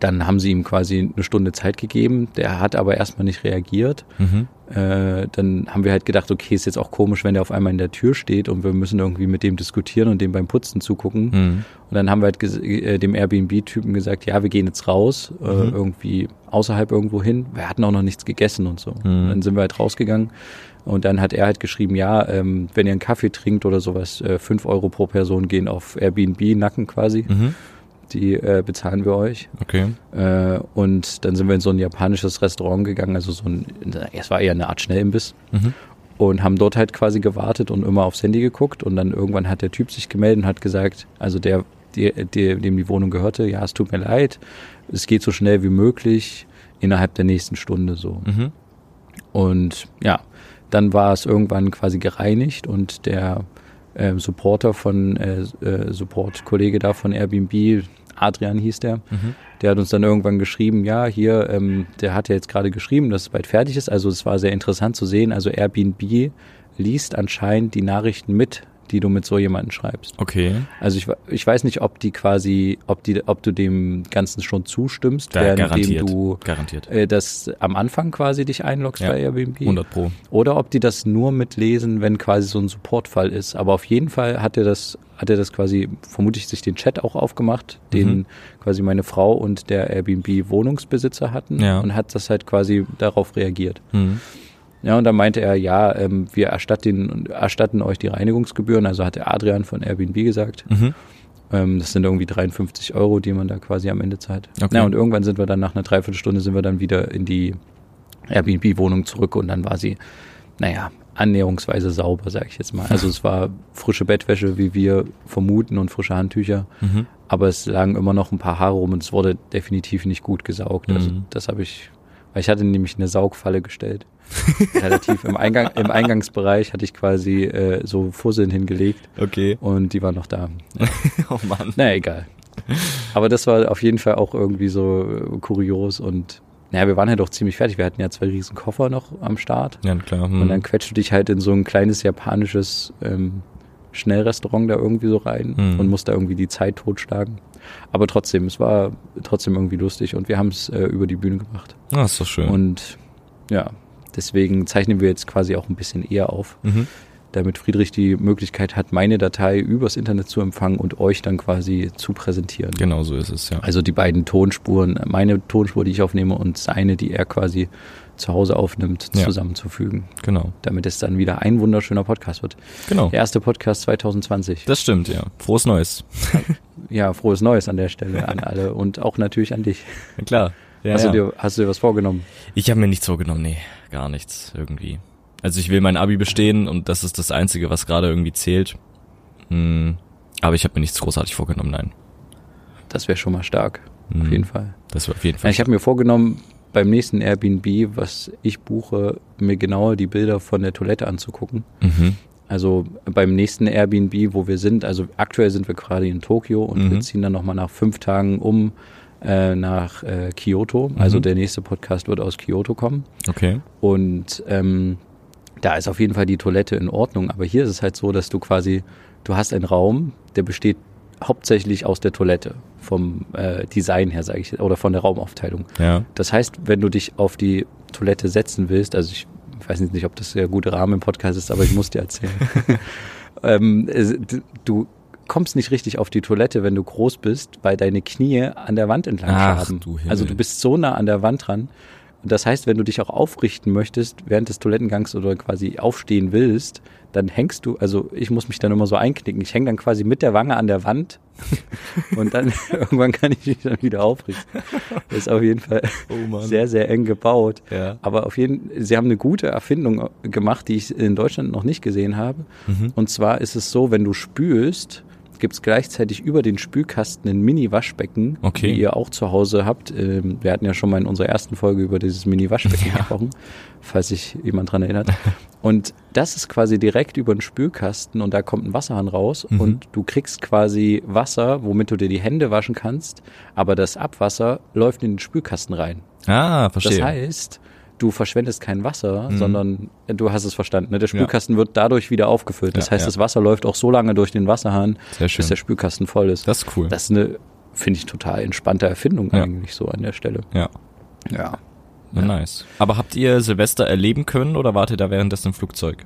A: dann haben sie ihm quasi eine Stunde Zeit gegeben. Der hat aber erstmal nicht reagiert. Mhm. Äh, dann haben wir halt gedacht, okay, ist jetzt auch komisch, wenn der auf einmal in der Tür steht und wir müssen irgendwie mit dem diskutieren und dem beim Putzen zugucken. Mhm. Und dann haben wir halt äh, dem Airbnb-Typen gesagt, ja, wir gehen jetzt raus, äh, mhm. irgendwie außerhalb irgendwo hin. Wir hatten auch noch nichts gegessen und so. Mhm. Dann sind wir halt rausgegangen. Und dann hat er halt geschrieben, ja, ähm, wenn ihr einen Kaffee trinkt oder sowas, äh, fünf Euro pro Person gehen auf Airbnb, Nacken quasi. Die äh, bezahlen wir euch.
B: Okay.
A: Äh, und dann sind wir in so ein japanisches Restaurant gegangen, also so ein, es war eher eine Art Schnellimbiss. Mhm. Und haben dort halt quasi gewartet und immer aufs Handy geguckt. Und dann irgendwann hat der Typ sich gemeldet und hat gesagt, also der, die, die, dem die Wohnung gehörte, ja, es tut mir leid, es geht so schnell wie möglich innerhalb der nächsten Stunde so. Mhm. Und ja, dann war es irgendwann quasi gereinigt und der äh, Supporter von äh, äh, Support-Kollege da von Airbnb, Adrian hieß der, mhm. der hat uns dann irgendwann geschrieben, ja, hier, ähm, der hat ja jetzt gerade geschrieben, dass es bald fertig ist. Also es war sehr interessant zu sehen. Also Airbnb liest anscheinend die Nachrichten mit, die du mit so jemandem schreibst.
B: Okay.
A: Also ich, ich weiß nicht, ob die quasi, ob die, ob du dem Ganzen schon zustimmst,
B: ja, währenddem
A: du
B: garantiert.
A: Äh, das am Anfang quasi dich einloggst ja, bei Airbnb.
B: 100 Pro.
A: Oder ob die das nur mitlesen, wenn quasi so ein Supportfall ist. Aber auf jeden Fall hat er das, hat er das quasi, vermutlich sich den Chat auch aufgemacht, den mhm. quasi meine Frau und der Airbnb Wohnungsbesitzer hatten
B: ja.
A: und hat das halt quasi darauf reagiert. Mhm. Ja, und dann meinte er, ja, ähm, wir erstatten, erstatten euch die Reinigungsgebühren. Also hat der Adrian von Airbnb gesagt. Mhm. Ähm, das sind irgendwie 53 Euro, die man da quasi am Ende zahlt. Okay. Ja, und irgendwann sind wir dann nach einer Dreiviertelstunde sind wir dann wieder in die Airbnb-Wohnung zurück und dann war sie, naja, annäherungsweise sauber, sage ich jetzt mal. Also es war frische Bettwäsche, wie wir vermuten, und frische Handtücher. Mhm. Aber es lagen immer noch ein paar Haare rum und es wurde definitiv nicht gut gesaugt. Also mhm. das habe ich, weil ich hatte nämlich eine Saugfalle gestellt. relativ im, Eingang, im Eingangsbereich hatte ich quasi äh, so Fusseln hingelegt.
B: Okay.
A: Und die waren noch da.
B: oh Mann.
A: Naja, egal. Aber das war auf jeden Fall auch irgendwie so äh, kurios und naja, wir waren halt auch ziemlich fertig. Wir hatten ja zwei riesen Koffer noch am Start.
B: Ja, klar.
A: Hm. Und dann quetscht du dich halt in so ein kleines japanisches ähm, Schnellrestaurant da irgendwie so rein hm. und musst da irgendwie die Zeit totschlagen. Aber trotzdem, es war trotzdem irgendwie lustig und wir haben es äh, über die Bühne gemacht.
B: Ah, ist doch schön.
A: Und ja, Deswegen zeichnen wir jetzt quasi auch ein bisschen eher auf, mhm. damit Friedrich die Möglichkeit hat, meine Datei übers Internet zu empfangen und euch dann quasi zu präsentieren.
B: Genau so ist es, ja.
A: Also die beiden Tonspuren, meine Tonspur, die ich aufnehme und seine, die er quasi zu Hause aufnimmt, ja. zusammenzufügen.
B: Genau.
A: Damit es dann wieder ein wunderschöner Podcast wird.
B: Genau.
A: Der erste Podcast 2020.
B: Das stimmt, ja. Frohes Neues.
A: ja, frohes Neues an der Stelle an alle und auch natürlich an dich.
B: Ja, klar.
A: Ja, hast. Du dir, hast du dir was vorgenommen?
B: Ich habe mir nichts vorgenommen, nee, gar nichts irgendwie. Also ich will mein Abi bestehen und das ist das Einzige, was gerade irgendwie zählt. Hm, aber ich habe mir nichts großartig vorgenommen, nein.
A: Das wäre schon mal stark, hm, auf jeden Fall.
B: Das wäre auf jeden Fall.
A: Ich habe mir vorgenommen, beim nächsten Airbnb, was ich buche, mir genauer die Bilder von der Toilette anzugucken. Mhm. Also beim nächsten Airbnb, wo wir sind, also aktuell sind wir gerade in Tokio und mhm. wir ziehen dann nochmal nach fünf Tagen um äh, nach äh, Kyoto. Mhm. Also der nächste Podcast wird aus Kyoto kommen.
B: Okay.
A: Und ähm, da ist auf jeden Fall die Toilette in Ordnung. Aber hier ist es halt so, dass du quasi, du hast einen Raum, der besteht hauptsächlich aus der Toilette vom äh, Design her, sage ich, oder von der Raumaufteilung.
B: Ja.
A: Das heißt, wenn du dich auf die Toilette setzen willst, also ich weiß nicht, ob das der gute Rahmen im Podcast ist, aber ich muss dir erzählen. ähm, du kommst nicht richtig auf die Toilette, wenn du groß bist, weil deine Knie an der Wand entlang
B: Ach,
A: schaben.
B: Du
A: also du bist so nah an der Wand dran. Das heißt, wenn du dich auch aufrichten möchtest während des Toilettengangs oder quasi aufstehen willst, dann hängst du, also ich muss mich dann immer so einknicken. Ich hänge dann quasi mit der Wange an der Wand und dann irgendwann kann ich mich dann wieder aufrichten. Das ist auf jeden Fall oh sehr, sehr eng gebaut. Ja. Aber auf jeden sie haben eine gute Erfindung gemacht, die ich in Deutschland noch nicht gesehen habe. Mhm. Und zwar ist es so, wenn du spülst, gibt es gleichzeitig über den Spülkasten ein Mini-Waschbecken,
B: okay.
A: wie ihr auch zu Hause habt. Ähm, wir hatten ja schon mal in unserer ersten Folge über dieses Mini-Waschbecken ja. gesprochen, falls sich jemand dran erinnert. Und das ist quasi direkt über den Spülkasten und da kommt ein Wasserhahn raus mhm. und du kriegst quasi Wasser, womit du dir die Hände waschen kannst, aber das Abwasser läuft in den Spülkasten rein.
B: Ah, verstehe.
A: Das heißt, du verschwendest kein Wasser, mhm. sondern du hast es verstanden. Ne? Der Spülkasten ja. wird dadurch wieder aufgefüllt. Das ja, heißt, ja. das Wasser läuft auch so lange durch den Wasserhahn, bis der Spülkasten voll ist.
B: Das ist cool.
A: Das ist eine, finde ich, total entspannte Erfindung eigentlich so an der Stelle.
B: Ja. Ja. Na, nice. Aber habt ihr Silvester erleben können oder wart ihr da währenddessen im Flugzeug?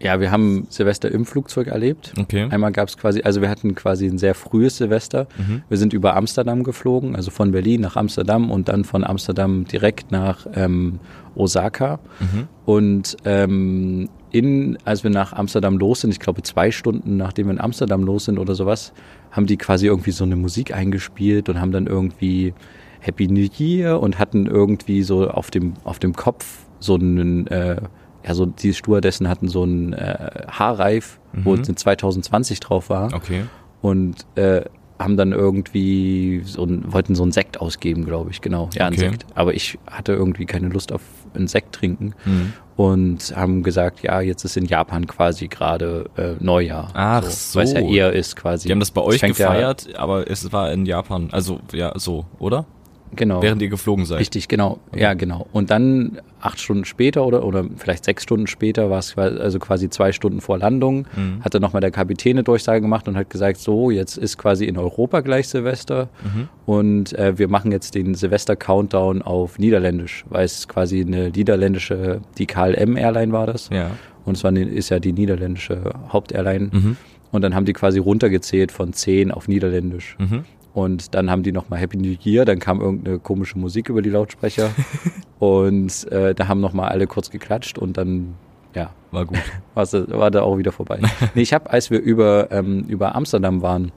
A: Ja, wir haben Silvester im Flugzeug erlebt.
B: Okay.
A: Einmal gab es quasi, also wir hatten quasi ein sehr frühes Silvester. Mhm. Wir sind über Amsterdam geflogen, also von Berlin nach Amsterdam und dann von Amsterdam direkt nach ähm, Osaka. Mhm. Und ähm, in, als wir nach Amsterdam los sind, ich glaube zwei Stunden nachdem wir in Amsterdam los sind oder sowas, haben die quasi irgendwie so eine Musik eingespielt und haben dann irgendwie Happy New Year und hatten irgendwie so auf dem, auf dem Kopf so einen äh, ja, so die Stewardessen hatten so einen äh, Haarreif, mhm. wo es in 2020 drauf war.
B: Okay.
A: Und äh, haben dann irgendwie so ein, wollten so einen Sekt ausgeben, glaube ich, genau. Ja, okay. einen Sekt. Aber ich hatte irgendwie keine Lust auf einen Sekt trinken mhm. und haben gesagt, ja, jetzt ist in Japan quasi gerade äh, Neujahr.
B: Ach so. so.
A: Weil es ja eher ist quasi.
B: Die haben das bei euch gefeiert, ja, aber es war in Japan. Also ja, so, oder?
A: Genau.
B: Während ihr geflogen seid.
A: Richtig, genau. Okay. Ja, genau. Und dann acht Stunden später oder, oder vielleicht sechs Stunden später war es also quasi zwei Stunden vor Landung, mhm. hat dann nochmal der Kapitän eine Durchsage gemacht und hat gesagt, so, jetzt ist quasi in Europa gleich Silvester mhm. und äh, wir machen jetzt den Silvester-Countdown auf Niederländisch, weil es quasi eine niederländische, die KLM-Airline war das.
B: Ja.
A: Und es war, ist ja die niederländische Hauptairline. Mhm. Und dann haben die quasi runtergezählt von zehn auf Niederländisch. Mhm. Und dann haben die nochmal Happy New Year, dann kam irgendeine komische Musik über die Lautsprecher. und äh, da haben nochmal alle kurz geklatscht und dann, ja.
B: War gut.
A: war da auch wieder vorbei. nee, ich habe, als wir über, ähm, über Amsterdam waren,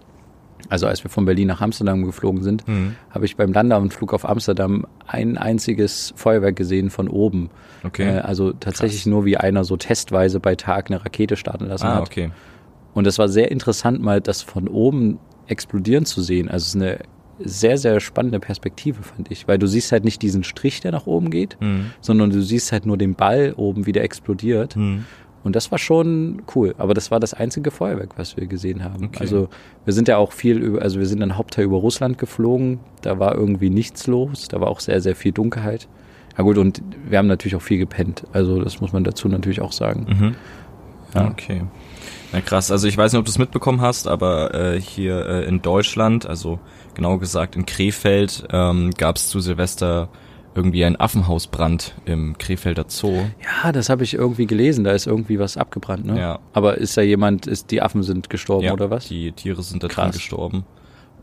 A: also als wir von Berlin nach Amsterdam geflogen sind, mhm. habe ich beim Landeanflug auf Amsterdam ein einziges Feuerwerk gesehen von oben.
B: Okay.
A: Äh, also tatsächlich Krass. nur wie einer so testweise bei Tag eine Rakete starten lassen
B: ah,
A: hat.
B: Okay.
A: Und es war sehr interessant, mal das von oben explodieren zu sehen. Also es ist eine sehr, sehr spannende Perspektive, fand ich. Weil du siehst halt nicht diesen Strich, der nach oben geht, mhm. sondern du siehst halt nur den Ball oben, wie der explodiert. Mhm. Und das war schon cool. Aber das war das einzige Feuerwerk, was wir gesehen haben. Okay. Also wir sind ja auch viel über, also wir sind dann Hauptteil über Russland geflogen. Da war irgendwie nichts los. Da war auch sehr, sehr viel Dunkelheit. Ja gut, und wir haben natürlich auch viel gepennt. Also das muss man dazu natürlich auch sagen.
B: Mhm. Ja. Okay. Na krass, also ich weiß nicht, ob du es mitbekommen hast, aber äh, hier äh, in Deutschland, also genau gesagt in Krefeld, ähm, gab es zu Silvester irgendwie einen Affenhausbrand im Krefelder Zoo.
A: Ja, das habe ich irgendwie gelesen, da ist irgendwie was abgebrannt, ne?
B: Ja.
A: Aber ist da jemand, ist die Affen sind gestorben
B: ja,
A: oder was?
B: Die Tiere sind da drin gestorben.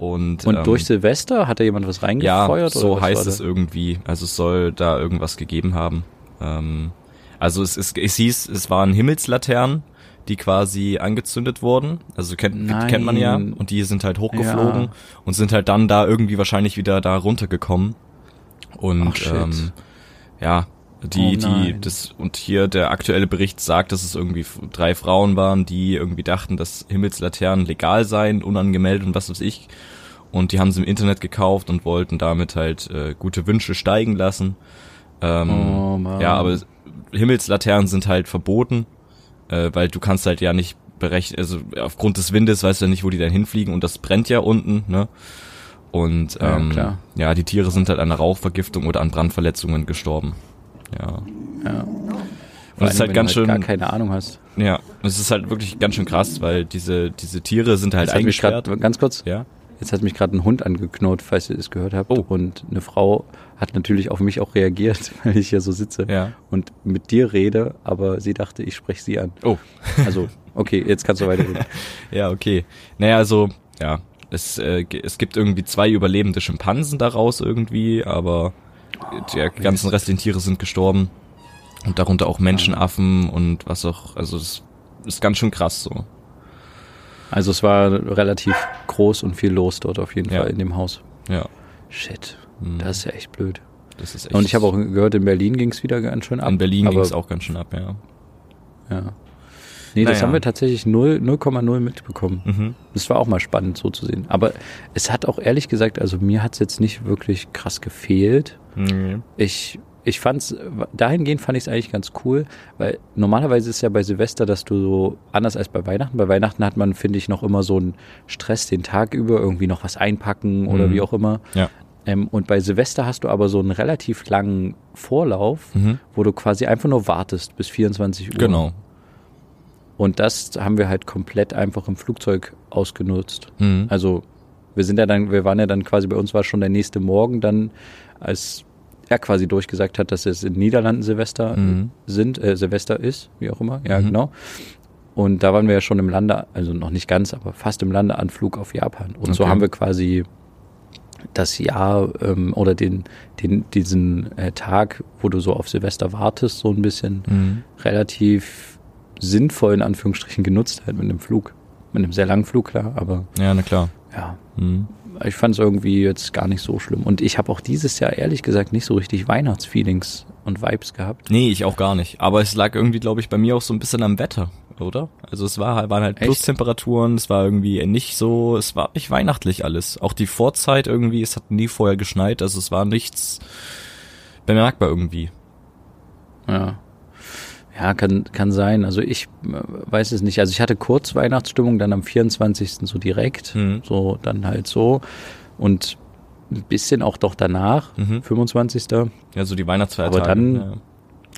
B: Und,
A: und ähm, durch Silvester hat da jemand was reingefeuert?
B: Ja, so heißt es irgendwie. Also es soll da irgendwas gegeben haben. Ähm, also es, es, es hieß, es waren Himmelslaternen die quasi angezündet wurden. Also kennt, kennt man ja. Und die sind halt hochgeflogen ja. und sind halt dann da irgendwie wahrscheinlich wieder da runtergekommen. Und Ach, ähm, ja, die, oh die, das, und hier der aktuelle Bericht sagt, dass es irgendwie drei Frauen waren, die irgendwie dachten, dass Himmelslaternen legal seien, unangemeldet und was weiß ich. Und die haben sie im Internet gekauft und wollten damit halt äh, gute Wünsche steigen lassen. Ähm, oh, ja, aber Himmelslaternen sind halt verboten äh, weil du kannst halt ja nicht berechnen, also aufgrund des Windes weißt du ja nicht, wo die dann hinfliegen und das brennt ja unten, ne? Und ähm, ja, ja, die Tiere sind halt an einer Rauchvergiftung oder an Brandverletzungen gestorben. Ja.
A: Ja.
B: Und es ist halt ganz halt schön.
A: gar keine Ahnung hast.
B: Ja, es ist halt wirklich ganz schön krass, weil diese diese Tiere sind halt eingesperrt.
A: Grad, ganz kurz.
B: Ja.
A: Jetzt hat mich gerade ein Hund angeknurrt, falls ihr es gehört habt. Oh. Und eine Frau hat natürlich auf mich auch reagiert, weil ich hier so sitze
B: ja.
A: und mit dir rede, aber sie dachte, ich spreche sie an.
B: Oh.
A: Also, okay, jetzt kannst du weiterreden.
B: ja, okay. Naja, also, ja, es, äh, es gibt irgendwie zwei überlebende Schimpansen daraus irgendwie, aber die ganzen restlichen Tiere sind gestorben. Und darunter auch Menschenaffen und was auch, also es ist ganz schön krass so.
A: Also es war relativ groß und viel los dort auf jeden ja. Fall in dem Haus.
B: Ja.
A: Shit, mhm. das ist ja echt blöd.
B: Das ist echt
A: und ich habe auch gehört, in Berlin ging es wieder ganz schön ab.
B: In Berlin ging es auch ganz schön ab, ja.
A: Ja. Nee, das haben wir tatsächlich 0,0 mitbekommen. Mhm. Das war auch mal spannend so zu sehen. Aber es hat auch ehrlich gesagt, also mir hat es jetzt nicht wirklich krass gefehlt. Mhm. Ich ich fand's, dahingehend fand ich es eigentlich ganz cool, weil normalerweise ist es ja bei Silvester, dass du so, anders als bei Weihnachten, bei Weihnachten hat man, finde ich, noch immer so einen Stress den Tag über, irgendwie noch was einpacken oder mhm. wie auch immer.
B: Ja.
A: Ähm, und bei Silvester hast du aber so einen relativ langen Vorlauf, mhm. wo du quasi einfach nur wartest bis 24 Uhr.
B: Genau.
A: Und das haben wir halt komplett einfach im Flugzeug ausgenutzt. Mhm. Also wir sind ja dann, wir waren ja dann quasi, bei uns war schon der nächste Morgen dann, als er quasi durchgesagt hat, dass es in Niederlanden Silvester mhm. sind, äh, Silvester ist, wie auch immer, ja mhm. genau. Und da waren wir ja schon im Lande, also noch nicht ganz, aber fast im Landeanflug auf Japan. Und okay. so haben wir quasi das Jahr ähm, oder den, den, diesen äh, Tag, wo du so auf Silvester wartest, so ein bisschen mhm. relativ sinnvoll in Anführungsstrichen genutzt halt mit einem Flug. Mit einem sehr langen Flug, klar, aber.
B: Ja, na klar.
A: Ja. Mhm ich fand es irgendwie jetzt gar nicht so schlimm. Und ich habe auch dieses Jahr ehrlich gesagt nicht so richtig Weihnachtsfeelings und Vibes gehabt.
B: Nee, ich auch gar nicht. Aber es lag irgendwie, glaube ich, bei mir auch so ein bisschen am Wetter, oder? Also es war, waren halt Plustemperaturen, es war irgendwie nicht so, es war nicht weihnachtlich alles. Auch die Vorzeit irgendwie, es hat nie vorher geschneit, also es war nichts bemerkbar irgendwie.
A: Ja. Ja, kann, kann sein. Also ich äh, weiß es nicht. Also ich hatte kurz Weihnachtsstimmung, dann am 24. so direkt. Mhm. So, dann halt so. Und ein bisschen auch doch danach, mhm. 25.
B: Ja, so die Weihnachtsfeiertage.
A: Aber dann, ja.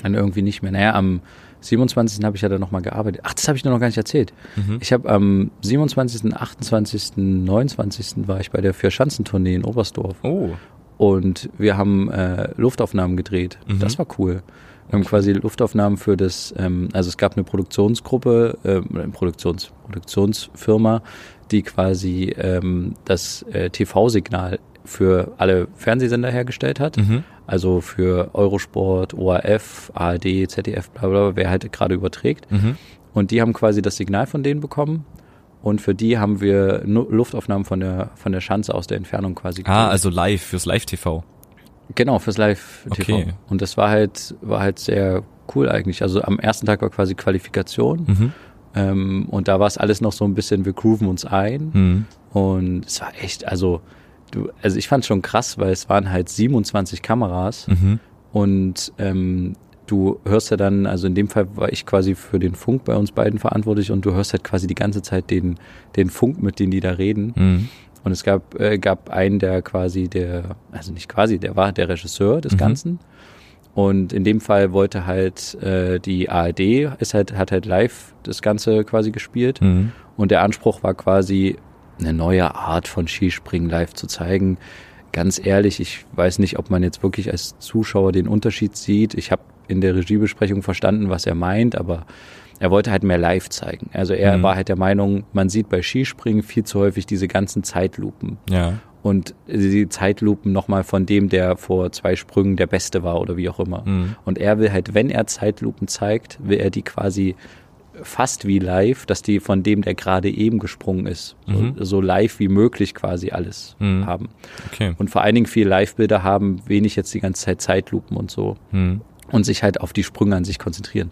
A: dann irgendwie nicht mehr. Naja, am 27. habe ich ja dann nochmal gearbeitet. Ach, das habe ich dir noch gar nicht erzählt. Mhm. Ich habe am 27., 28., 29. war ich bei der Vier-Schanzentournee in Oberstdorf.
B: Oh.
A: Und wir haben äh, Luftaufnahmen gedreht. Mhm. Das war cool. Wir haben quasi Luftaufnahmen für das, ähm, also es gab eine Produktionsgruppe, äh, eine Produktions, Produktionsfirma, die quasi ähm, das äh, TV-Signal für alle Fernsehsender hergestellt hat. Mhm. Also für Eurosport, ORF, ARD, ZDF, bla bla, wer halt gerade überträgt. Mhm. Und die haben quasi das Signal von denen bekommen. Und für die haben wir Luftaufnahmen von der, von der Schanze aus der Entfernung quasi.
B: Ah, also live, fürs Live-TV.
A: Genau, fürs Live-TV. Okay. Und das war halt, war halt sehr cool eigentlich. Also am ersten Tag war quasi Qualifikation. Mhm. Ähm, und da war es alles noch so ein bisschen, wir grooven uns ein. Mhm. Und es war echt, also, du, also ich fand es schon krass, weil es waren halt 27 Kameras. Mhm. Und ähm, du hörst ja dann, also in dem Fall war ich quasi für den Funk bei uns beiden verantwortlich und du hörst halt quasi die ganze Zeit den, den Funk, mit dem die da reden. Mhm. Und es gab, äh, gab einen, der quasi der, also nicht quasi, der war der Regisseur des mhm. Ganzen. Und in dem Fall wollte halt äh, die ARD, ist halt, hat halt live das Ganze quasi gespielt. Mhm. Und der Anspruch war quasi, eine neue Art von Skispringen live zu zeigen. Ganz ehrlich, ich weiß nicht, ob man jetzt wirklich als Zuschauer den Unterschied sieht. Ich habe in der Regiebesprechung verstanden, was er meint, aber er wollte halt mehr live zeigen. Also er mhm. war halt der Meinung, man sieht bei Skispringen viel zu häufig diese ganzen Zeitlupen.
B: Ja.
A: Und die Zeitlupen nochmal von dem, der vor zwei Sprüngen der Beste war oder wie auch immer. Mhm. Und er will halt, wenn er Zeitlupen zeigt, will er die quasi fast wie live, dass die von dem, der gerade eben gesprungen ist, mhm. so, so, live wie möglich quasi alles mhm. haben.
B: Okay.
A: Und vor allen Dingen viel Live-Bilder haben, wenig jetzt die ganze Zeit Zeitlupen und so. Mhm. Und sich halt auf die Sprünge an sich konzentrieren.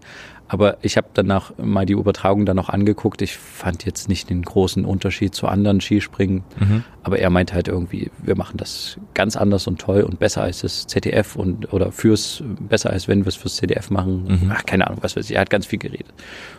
A: Aber ich habe danach mal die Übertragung dann noch angeguckt. Ich fand jetzt nicht den großen Unterschied zu anderen Skispringen. Mhm. Aber er meint halt irgendwie, wir machen das ganz anders und toll und besser als das ZDF und oder fürs besser als wenn wir es fürs ZDF machen. Mhm. Ach, keine Ahnung, was weiß ich. Er hat ganz viel geredet.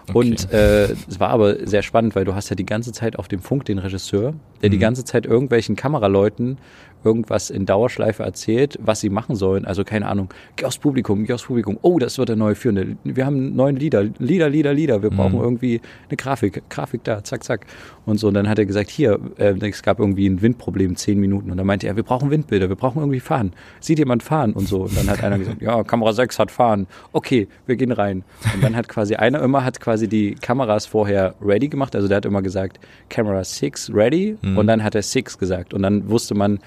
A: Okay. Und äh, es war aber sehr spannend, weil du hast ja die ganze Zeit auf dem Funk den Regisseur, der mhm. die ganze Zeit irgendwelchen Kameraleuten irgendwas in Dauerschleife erzählt, was sie machen sollen. Also keine Ahnung, geh aufs Publikum, geh aufs Publikum. Oh, das wird der neue Führende. Wir haben neuen Lieder, Lieder, Lieder, Lieder. Wir brauchen mhm. irgendwie eine Grafik, Grafik da, zack, zack. Und so, und dann hat er gesagt, hier, äh, es gab irgendwie ein Windproblem, zehn Minuten. Und dann meinte er, wir brauchen Windbilder, wir brauchen irgendwie fahren. Sieht jemand fahren? Und so. Und dann hat einer gesagt, ja, Kamera 6 hat fahren. Okay, wir gehen rein. Und dann hat quasi einer immer hat quasi die Kameras vorher ready gemacht. Also der hat immer gesagt, Camera 6 ready. Mhm. Und dann hat er 6 gesagt. Und dann wusste man,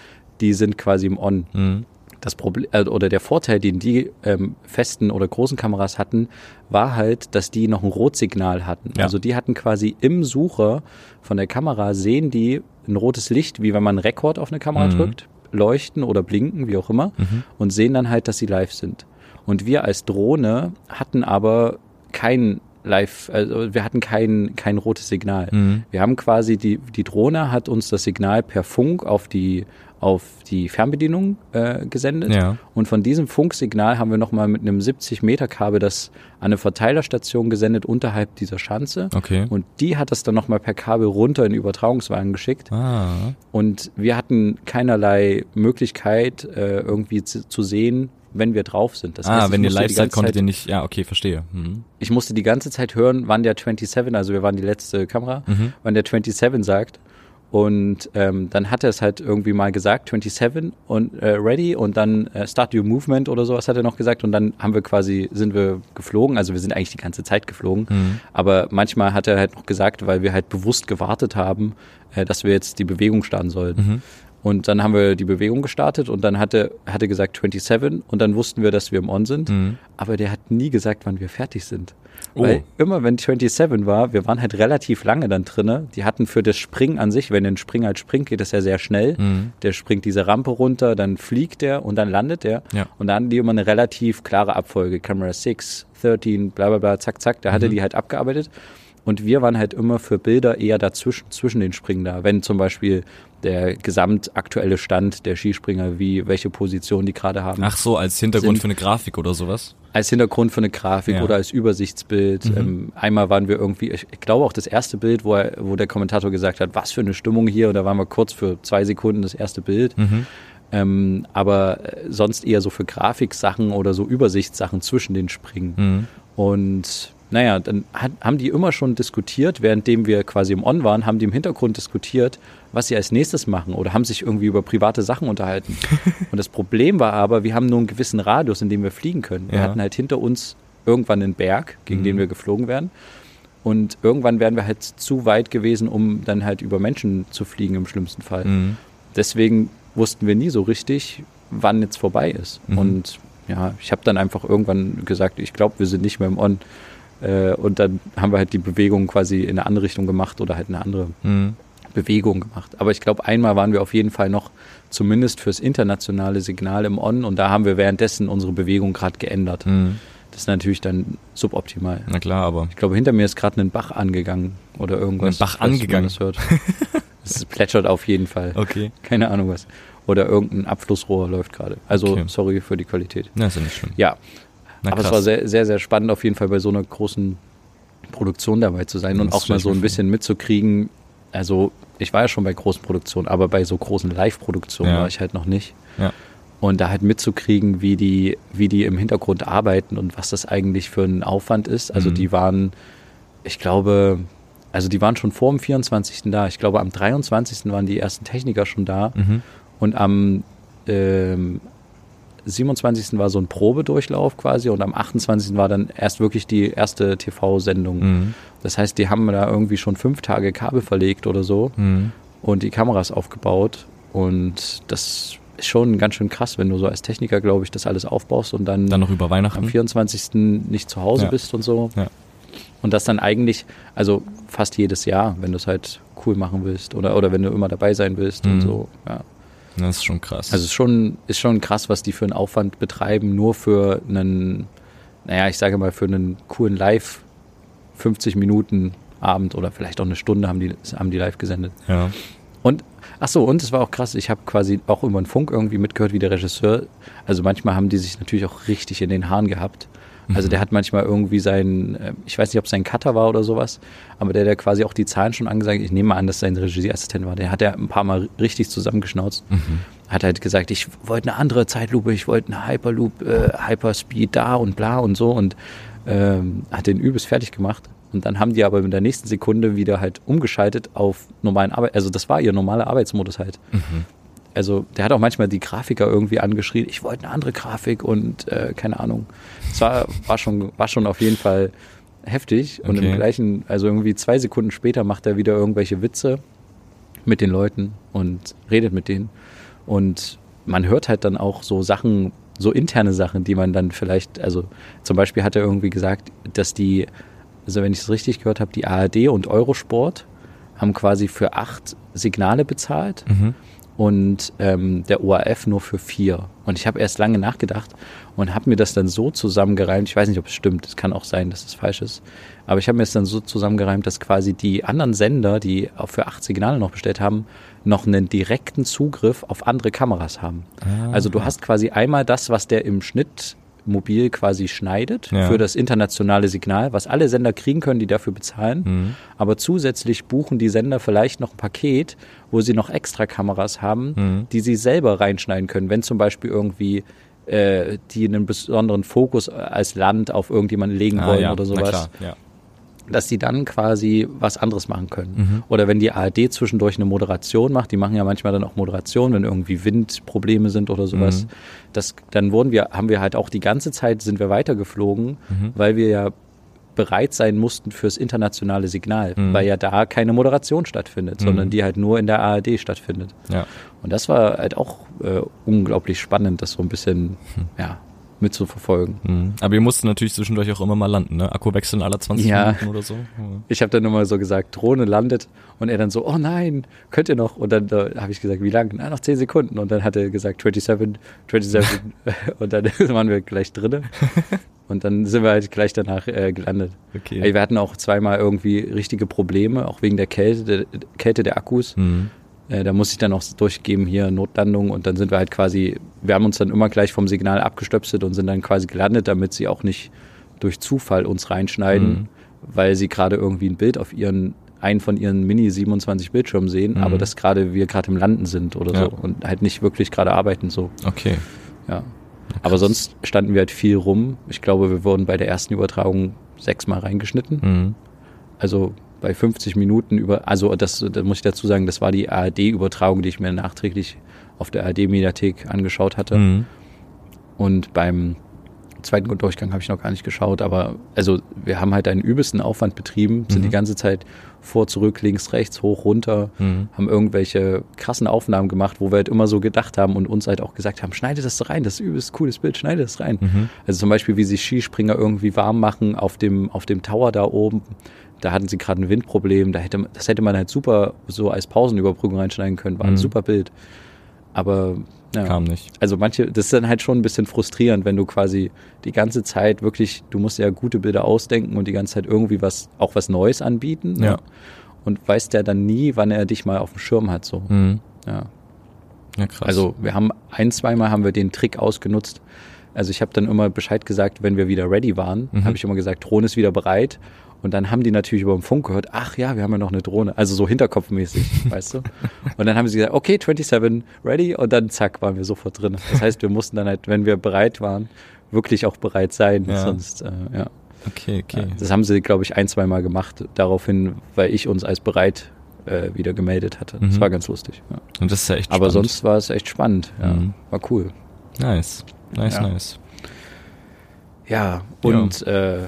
A: die sind quasi im On. Mhm. das Problem äh, oder der Vorteil, den die ähm, festen oder großen Kameras hatten, war halt, dass die noch ein Rotsignal hatten. Ja. Also die hatten quasi im Sucher von der Kamera sehen die ein rotes Licht, wie wenn man Rekord auf eine Kamera mhm. drückt, leuchten oder blinken, wie auch immer, mhm. und sehen dann halt, dass sie live sind. Und wir als Drohne hatten aber kein live, also wir hatten kein, kein rotes Signal. Mhm. Wir haben quasi die, die Drohne hat uns das Signal per Funk auf die, auf die Fernbedienung äh, gesendet. Ja. Und von diesem Funksignal haben wir nochmal mit einem 70 Meter Kabel das an eine Verteilerstation gesendet unterhalb dieser Schanze.
B: Okay.
A: Und die hat das dann nochmal per Kabel runter in den Übertragungswagen geschickt.
B: Ah.
A: Und wir hatten keinerlei Möglichkeit, äh, irgendwie zu, zu sehen, wenn wir drauf sind.
B: Das ah, heißt, wenn ihr live seid, konntet ihr nicht, ja, okay, verstehe. Mhm.
A: Ich musste die ganze Zeit hören, wann der 27, also wir waren die letzte Kamera, mhm. wann der 27 sagt. Und ähm, dann hat er es halt irgendwie mal gesagt, 27 und äh, ready und dann äh, start your movement oder sowas hat er noch gesagt und dann haben wir quasi, sind wir geflogen, also wir sind eigentlich die ganze Zeit geflogen, mhm. aber manchmal hat er halt noch gesagt, weil wir halt bewusst gewartet haben, äh, dass wir jetzt die Bewegung starten sollten. Mhm. Und dann haben wir die Bewegung gestartet und dann hatte, hatte gesagt 27 und dann wussten wir, dass wir im On sind. Mhm. Aber der hat nie gesagt, wann wir fertig sind. Oh. Weil immer wenn 27 war, wir waren halt relativ lange dann drinne. Die hatten für das Springen an sich, wenn ein Springer halt springt, geht das ja sehr schnell. Mhm. Der springt diese Rampe runter, dann fliegt der und dann landet der.
B: Ja.
A: Und dann hatten die immer eine relativ klare Abfolge. Camera 6, 13, bla bla bla, zack, zack. Da mhm. hatte die halt abgearbeitet. Und wir waren halt immer für Bilder eher dazwischen, zwischen den Springen da. Wenn zum Beispiel der gesamtaktuelle Stand der Skispringer, wie welche Position die gerade haben.
B: Ach so, als Hintergrund sind, für eine Grafik oder sowas?
A: Als Hintergrund für eine Grafik ja. oder als Übersichtsbild. Mhm. Ähm, einmal waren wir irgendwie, ich, ich, glaube auch das erste Bild, wo, er, wo der Kommentator gesagt hat, was für eine Stimmung hier. Und da waren wir kurz für zwei Sekunden das erste Bild. Mhm. Ähm, aber äh, sonst eher so für Grafiksachen oder so Übersichtssachen zwischen den Springen. Mhm. Und naja, dann hat, haben die immer schon diskutiert, währenddem wir quasi im On waren, haben die im Hintergrund diskutiert, was sie als nächstes machen oder haben sich irgendwie über private Sachen unterhalten. Und das Problem war aber, wir haben nur einen gewissen Radius, in dem wir fliegen können. Wir ja. hatten halt hinter uns irgendwann einen Berg, gegen mhm. den wir geflogen wären. Und irgendwann wären wir halt zu weit gewesen, um dann halt über Menschen zu fliegen im schlimmsten Fall. Mhm. Deswegen wussten wir nie so richtig, wann jetzt vorbei ist. Mhm. Und ja, ich habe dann einfach irgendwann gesagt, ich glaube, wir sind nicht mehr im On. Äh, und dann haben wir halt die Bewegung quasi in eine andere Richtung gemacht oder halt eine andere mhm. Bewegung gemacht. Aber ich glaube, einmal waren wir auf jeden Fall noch zumindest fürs internationale Signal im On und da haben wir währenddessen unsere Bewegung gerade geändert. Mhm. Das ist natürlich dann suboptimal.
B: Na klar, aber.
A: Ich glaube, hinter mir ist gerade ein Bach angegangen oder irgendwas.
B: Ein Bach angegangen?
A: Das hört. Es plätschert auf jeden Fall.
B: Okay.
A: Keine Ahnung was. Oder irgendein Abflussrohr läuft gerade. Also, okay. sorry für die Qualität.
B: Ja, ist ja nicht schlimm.
A: Ja, aber es war sehr, sehr, sehr spannend, auf jeden Fall bei so einer großen Produktion dabei zu sein und auch mal so ein bisschen mitzukriegen. Also, ich war ja schon bei großen Produktionen, aber bei so großen Live-Produktionen ja. war ich halt noch nicht.
B: Ja.
A: Und da halt mitzukriegen, wie die, wie die im Hintergrund arbeiten und was das eigentlich für ein Aufwand ist. Also, mhm. die waren, ich glaube, also die waren schon vor dem 24. da. Ich glaube, am 23. waren die ersten Techniker schon da. Mhm. Und am, ähm, 27. war so ein Probedurchlauf quasi und am 28. war dann erst wirklich die erste TV-Sendung. Mhm. Das heißt, die haben da irgendwie schon fünf Tage Kabel verlegt oder so mhm. und die Kameras aufgebaut und das ist schon ganz schön krass, wenn du so als Techniker, glaube ich, das alles aufbaust und dann,
B: dann noch über Weihnachten
A: am 24. nicht zu Hause ja. bist und so.
B: Ja.
A: Und das dann eigentlich, also fast jedes Jahr, wenn du es halt cool machen willst oder, oder wenn du immer dabei sein willst mhm. und so. Ja.
B: Das ist schon krass.
A: Also es ist schon, ist schon krass, was die für einen Aufwand betreiben, nur für einen, naja, ich sage mal, für einen coolen Live 50 Minuten Abend oder vielleicht auch eine Stunde haben die, haben die live gesendet.
B: Ja.
A: Und, ach so, und es war auch krass, ich habe quasi auch über den Funk irgendwie mitgehört, wie der Regisseur, also manchmal haben die sich natürlich auch richtig in den Haaren gehabt. Also der hat manchmal irgendwie sein, äh, ich weiß nicht, ob es sein Cutter war oder sowas, aber der, der quasi auch die Zahlen schon angesagt, ich nehme mal an, dass sein Regieassistent war, der hat ja ein paar Mal richtig zusammengeschnauzt. Mhm. Hat halt gesagt, ich wollte eine andere Zeitlupe, ich wollte eine Hyperloop, äh, Hyperspeed da und bla und so und ähm, hat den übelst fertig gemacht. Und dann haben die aber in der nächsten Sekunde wieder halt umgeschaltet auf normalen Arbeit, also das war ihr normaler Arbeitsmodus halt. Mhm also der hat auch manchmal die Grafiker irgendwie angeschrien, ich wollte eine andere Grafik und äh, keine Ahnung. Es war, war, schon, war schon auf jeden Fall heftig. Und okay. im gleichen, also irgendwie zwei Sekunden später macht er wieder irgendwelche Witze mit den Leuten und redet mit denen. Und man hört halt dann auch so Sachen, so interne Sachen, die man dann vielleicht, also zum Beispiel hat er irgendwie gesagt, dass die, also wenn ich es richtig gehört habe, die ARD und Eurosport haben quasi für acht Signale bezahlt. Mhm und ähm, der ORF nur für vier. Und ich habe erst lange nachgedacht und habe mir das dann so zusammengereimt, ich weiß nicht, ob es stimmt, es kann auch sein, dass es falsch ist, aber ich habe mir es dann so zusammengereimt, dass quasi die anderen Sender, die auch für acht Signale noch bestellt haben, noch einen direkten Zugriff auf andere Kameras haben. Ah. Also du hast quasi einmal das, was der im Schnitt mobil quasi schneidet ja. für das internationale Signal, was alle Sender kriegen können, die dafür bezahlen. Mhm. Aber zusätzlich buchen die Sender vielleicht noch ein Paket, wo sie noch extra Kameras haben, mhm. die sie selber reinschneiden können. Wenn zum Beispiel irgendwie äh, die einen besonderen Fokus als Land auf irgendjemanden legen ah, wollen ja. oder sowas. Klar, ja dass die dann quasi was anderes machen können. Mhm. Oder wenn die ARD zwischendurch eine Moderation macht, die machen ja manchmal dann auch Moderation, wenn irgendwie Windprobleme sind oder sowas. Mhm. Das, dann wurden wir, haben wir halt auch die ganze Zeit sind wir weitergeflogen, mhm. weil wir ja bereit sein mussten fürs internationale Signal, mhm. weil ja da keine Moderation stattfindet, sondern mhm. die halt nur in der ARD stattfindet. Ja. Und das war halt auch äh, unglaublich spannend, das so ein bisschen, hm. ja, mitzuverfolgen.
B: Mhm. Aber ihr musst natürlich zwischendurch auch immer mal landen, ne? Akku wechseln alle 20 ja. Minuten oder so.
A: Mhm. Ich habe dann immer so gesagt, Drohne landet und er dann so, oh nein, könnt ihr noch? Und dann äh, habe ich gesagt, wie lange? Na, noch 10 Sekunden. Und dann hat er gesagt, 27, 27. und dann waren wir gleich drinnen. Und dann sind wir halt gleich danach äh, gelandet. Okay. Wir hatten auch zweimal irgendwie richtige Probleme, auch wegen der Kälte, der, Kälte der Akkus. Mhm. Äh, da muss ich dann auch durchgeben, hier Notlandung und dann sind wir halt quasi, wir haben uns dann immer gleich vom Signal abgestöpselt und sind dann quasi gelandet, damit sie auch nicht durch Zufall uns reinschneiden, mhm. weil sie gerade irgendwie ein Bild auf ihren einen von ihren Mini 27 Bildschirmen sehen, mhm. aber dass gerade wir gerade im Landen sind oder ja. so und halt nicht wirklich gerade arbeiten so.
B: Okay.
A: Ja. Aber sonst standen wir halt viel rum. Ich glaube, wir wurden bei der ersten Übertragung sechsmal reingeschnitten. Mhm. Also bei 50 Minuten über, also das, das muss ich dazu sagen, das war die ARD-Übertragung, die ich mir nachträglich auf der ARD-Mediathek angeschaut hatte. Mhm. Und beim zweiten Durchgang habe ich noch gar nicht geschaut, aber also wir haben halt einen übelsten Aufwand betrieben, sind mhm. die ganze Zeit vor, zurück, links, rechts, hoch, runter, mhm. haben irgendwelche krassen Aufnahmen gemacht, wo wir halt immer so gedacht haben und uns halt auch gesagt haben, schneide das rein, das ist übelst cooles Bild, schneide das rein. Mhm. Also zum Beispiel, wie sich Skispringer irgendwie warm machen auf dem, auf dem Tower da oben da hatten sie gerade ein Windproblem, da hätte, das hätte man halt super so als Pausenüberbrückung reinschneiden können, war ein mhm. super Bild. Aber ja.
B: Kam nicht.
A: Also manche, das ist dann halt schon ein bisschen frustrierend, wenn du quasi die ganze Zeit wirklich, du musst ja gute Bilder ausdenken und die ganze Zeit irgendwie was, auch was Neues anbieten. Ne? Ja. Und weißt ja dann nie, wann er dich mal auf dem Schirm hat, so. Mhm. Ja. Ja, krass. Also wir haben ein, zweimal haben wir den Trick ausgenutzt. Also ich habe dann immer Bescheid gesagt, wenn wir wieder ready waren, mhm. habe ich immer gesagt, Drohne ist wieder bereit. Und dann haben die natürlich über den Funk gehört, ach ja, wir haben ja noch eine Drohne. Also so hinterkopfmäßig, weißt du? Und dann haben sie gesagt, okay, 27, ready. Und dann zack, waren wir sofort drin. Das heißt, wir mussten dann halt, wenn wir bereit waren, wirklich auch bereit sein. Ja. Sonst, äh, ja.
B: Okay, okay.
A: Das haben sie, glaube ich, ein, zwei Mal gemacht, daraufhin, weil ich uns als bereit äh, wieder gemeldet hatte. Mhm. Das war ganz lustig. Ja.
B: Und das ist ja echt
A: Aber spannend. sonst war es echt spannend. Ja. Mhm. War cool.
B: Nice. Nice,
A: ja.
B: nice.
A: Ja, und äh,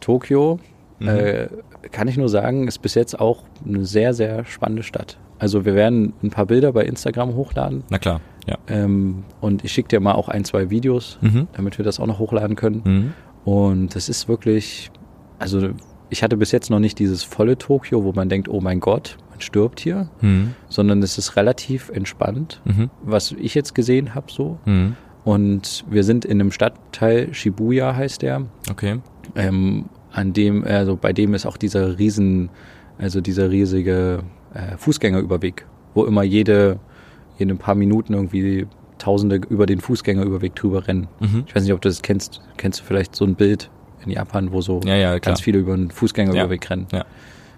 A: Tokio Mhm. Äh, kann ich nur sagen, ist bis jetzt auch eine sehr, sehr spannende Stadt. Also wir werden ein paar Bilder bei Instagram hochladen.
B: Na klar, ja.
A: Ähm, und ich schicke dir mal auch ein, zwei Videos, mhm. damit wir das auch noch hochladen können. Mhm. Und das ist wirklich, also ich hatte bis jetzt noch nicht dieses volle Tokio, wo man denkt, oh mein Gott, man stirbt hier, mhm. sondern es ist relativ entspannt, mhm. was ich jetzt gesehen habe so. Mhm. Und wir sind in einem Stadtteil, Shibuya heißt der.
B: Okay.
A: Ähm, an dem, also bei dem ist auch dieser riesen, also dieser riesige äh, Fußgängerüberweg, wo immer jede, jede paar Minuten irgendwie Tausende über den Fußgängerüberweg drüber rennen. Mhm. Ich weiß nicht, ob du das kennst. Kennst du vielleicht so ein Bild in Japan, wo so
B: ja, ja,
A: ganz viele über den Fußgängerüberweg
B: ja.
A: rennen?
B: Ja.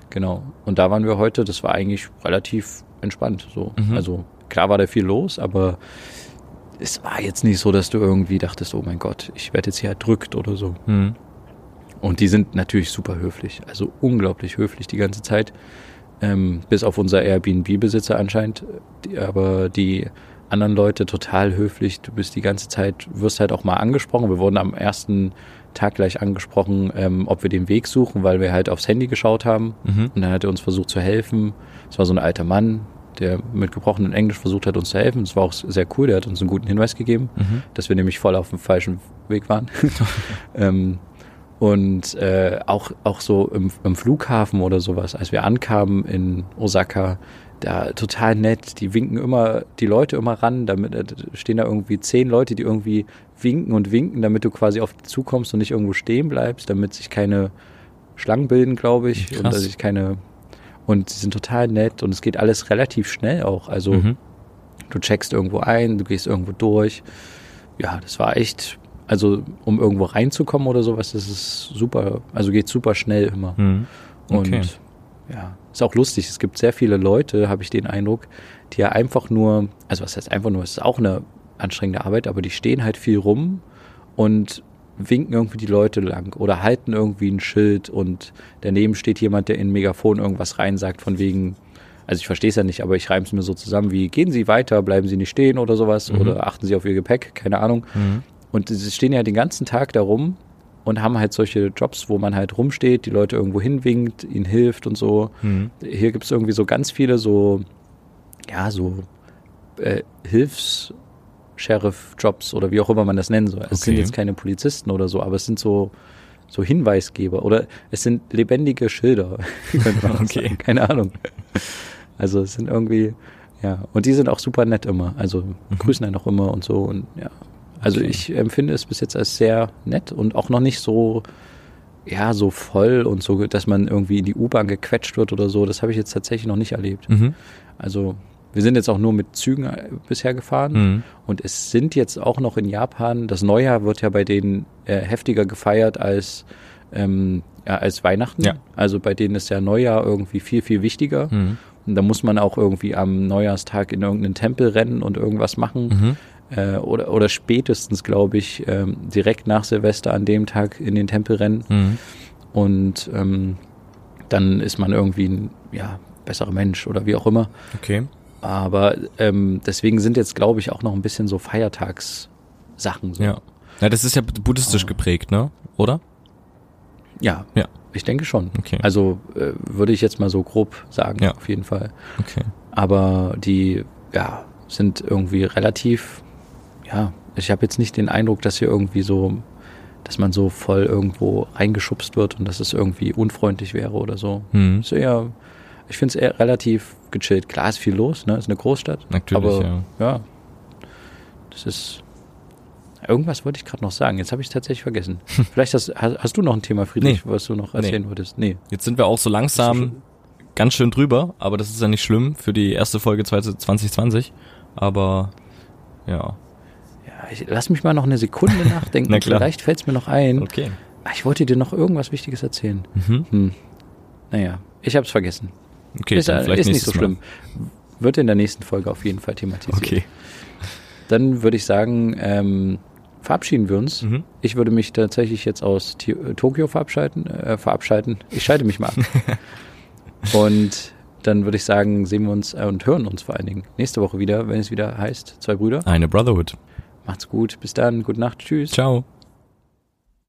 A: Genau. Und da waren wir heute. Das war eigentlich relativ entspannt. So, mhm. also klar war da viel los, aber es war jetzt nicht so, dass du irgendwie dachtest, oh mein Gott, ich werde jetzt hier erdrückt oder so. Mhm. Und die sind natürlich super höflich, also unglaublich höflich die ganze Zeit. Ähm, bis auf unser Airbnb-Besitzer anscheinend. Die, aber die anderen Leute total höflich. Du bist die ganze Zeit, wirst halt auch mal angesprochen. Wir wurden am ersten Tag gleich angesprochen, ähm, ob wir den Weg suchen, weil wir halt aufs Handy geschaut haben. Mhm. Und dann hat er uns versucht zu helfen. Es war so ein alter Mann, der mit gebrochenem Englisch versucht hat, uns zu helfen. Das war auch sehr cool, der hat uns einen guten Hinweis gegeben, mhm. dass wir nämlich voll auf dem falschen Weg waren. ähm, und äh, auch, auch so im, im Flughafen oder sowas, als wir ankamen in Osaka, da total nett. Die winken immer die Leute immer ran, damit äh, stehen da irgendwie zehn Leute, die irgendwie winken und winken, damit du quasi auf die zukommst und nicht irgendwo stehen bleibst, damit sich keine Schlangen bilden, glaube ich, Krass. und dass sich keine und sie sind total nett und es geht alles relativ schnell auch. Also mhm. du checkst irgendwo ein, du gehst irgendwo durch. Ja, das war echt, also um irgendwo reinzukommen oder sowas, das ist super, also geht super schnell immer. Mhm. Okay. Und ja, ist auch lustig. Es gibt sehr viele Leute, habe ich den Eindruck, die ja einfach nur, also was heißt einfach nur, es ist auch eine anstrengende Arbeit, aber die stehen halt viel rum und winken irgendwie die Leute lang oder halten irgendwie ein Schild und daneben steht jemand, der in ein Megafon irgendwas reinsagt von wegen, also ich verstehe es ja nicht, aber ich reibe es mir so zusammen wie, gehen Sie weiter, bleiben Sie nicht stehen oder sowas mhm. oder achten Sie auf Ihr Gepäck, keine Ahnung. Mhm. Und sie stehen ja den ganzen Tag da rum und haben halt solche Jobs, wo man halt rumsteht, die Leute irgendwo hinwinkt, ihnen hilft und so. Mhm. Hier gibt es irgendwie so ganz viele so, ja, so äh, Hilfs- Sheriff-Jobs oder wie auch immer man das nennen soll. Es okay. sind jetzt keine Polizisten oder so, aber es sind so, so Hinweisgeber oder es sind lebendige Schilder, könnte man okay. sagen. Keine Ahnung. Also es sind irgendwie, ja, und die sind auch super nett immer. Also mhm. grüßen einen auch immer und so und ja. Also okay. ich empfinde es bis jetzt als sehr nett und auch noch nicht so, ja, so voll und so, dass man irgendwie in die U-Bahn gequetscht wird oder so. Das habe ich jetzt tatsächlich noch nicht erlebt. Mhm. Also wir sind jetzt auch nur mit Zügen äh, bisher gefahren mhm. und es sind jetzt auch noch in Japan, das Neujahr wird ja bei denen äh, heftiger gefeiert als, ähm, ja, als Weihnachten. Ja. Also bei denen ist ja Neujahr irgendwie viel, viel wichtiger. Mhm. Und da muss man auch irgendwie am Neujahrstag in irgendeinen Tempel rennen und irgendwas machen. Mhm. Äh, oder, oder spätestens, glaube ich, ähm, direkt nach Silvester an dem Tag in den Tempel rennen. Mhm. Und ähm, dann ist man irgendwie ein ja, besserer Mensch oder wie auch immer.
B: Okay.
A: Aber ähm, deswegen sind jetzt, glaube ich, auch noch ein bisschen so Feiertagssachen. So.
B: Ja. ja, das ist ja buddhistisch oh. geprägt, ne? Oder?
A: Ja. Ja. Ich denke schon. Okay. Also äh, würde ich jetzt mal so grob sagen, ja. auf jeden Fall.
B: Okay.
A: Aber die, ja, sind irgendwie relativ, ja, ich habe jetzt nicht den Eindruck, dass hier irgendwie so, dass man so voll irgendwo reingeschubst wird und dass es irgendwie unfreundlich wäre oder so. Mhm. Ist eher ich finde es eher relativ gechillt. Klar ist viel los, ne? Ist eine Großstadt.
B: Natürlich, aber, ja.
A: ja. Das ist. Irgendwas wollte ich gerade noch sagen. Jetzt habe ich es tatsächlich vergessen. Vielleicht hast, hast, du noch ein Thema, Friedrich, nee. was du noch erzählen nee. wolltest. Nee.
B: Jetzt sind wir auch so langsam ganz schön drüber, aber das ist ja nicht schlimm für die erste Folge 2020. Aber ja.
A: Ich, lass mich mal noch eine Sekunde nachdenken. Vielleicht fällt es mir noch ein.
B: Okay.
A: Ah, ich wollte dir noch irgendwas Wichtiges erzählen. Mhm. Hm. Naja, ich habe es vergessen.
B: Okay, ist, dann vielleicht ist nicht so schlimm.
A: Mal. Wird in der nächsten Folge auf jeden Fall thematisiert.
B: Okay.
A: Dann würde ich sagen, ähm, verabschieden wir uns. Mhm. Ich würde mich tatsächlich jetzt aus T Tokio verabschieden, äh, verabschieden. Ich schalte mich mal ab. und dann würde ich sagen, sehen wir uns äh, und hören uns vor allen Dingen nächste Woche wieder, wenn es wieder heißt, zwei Brüder.
B: Eine Brotherhood.
A: Macht's gut. Bis dann. Gute Nacht. Tschüss.
B: Ciao.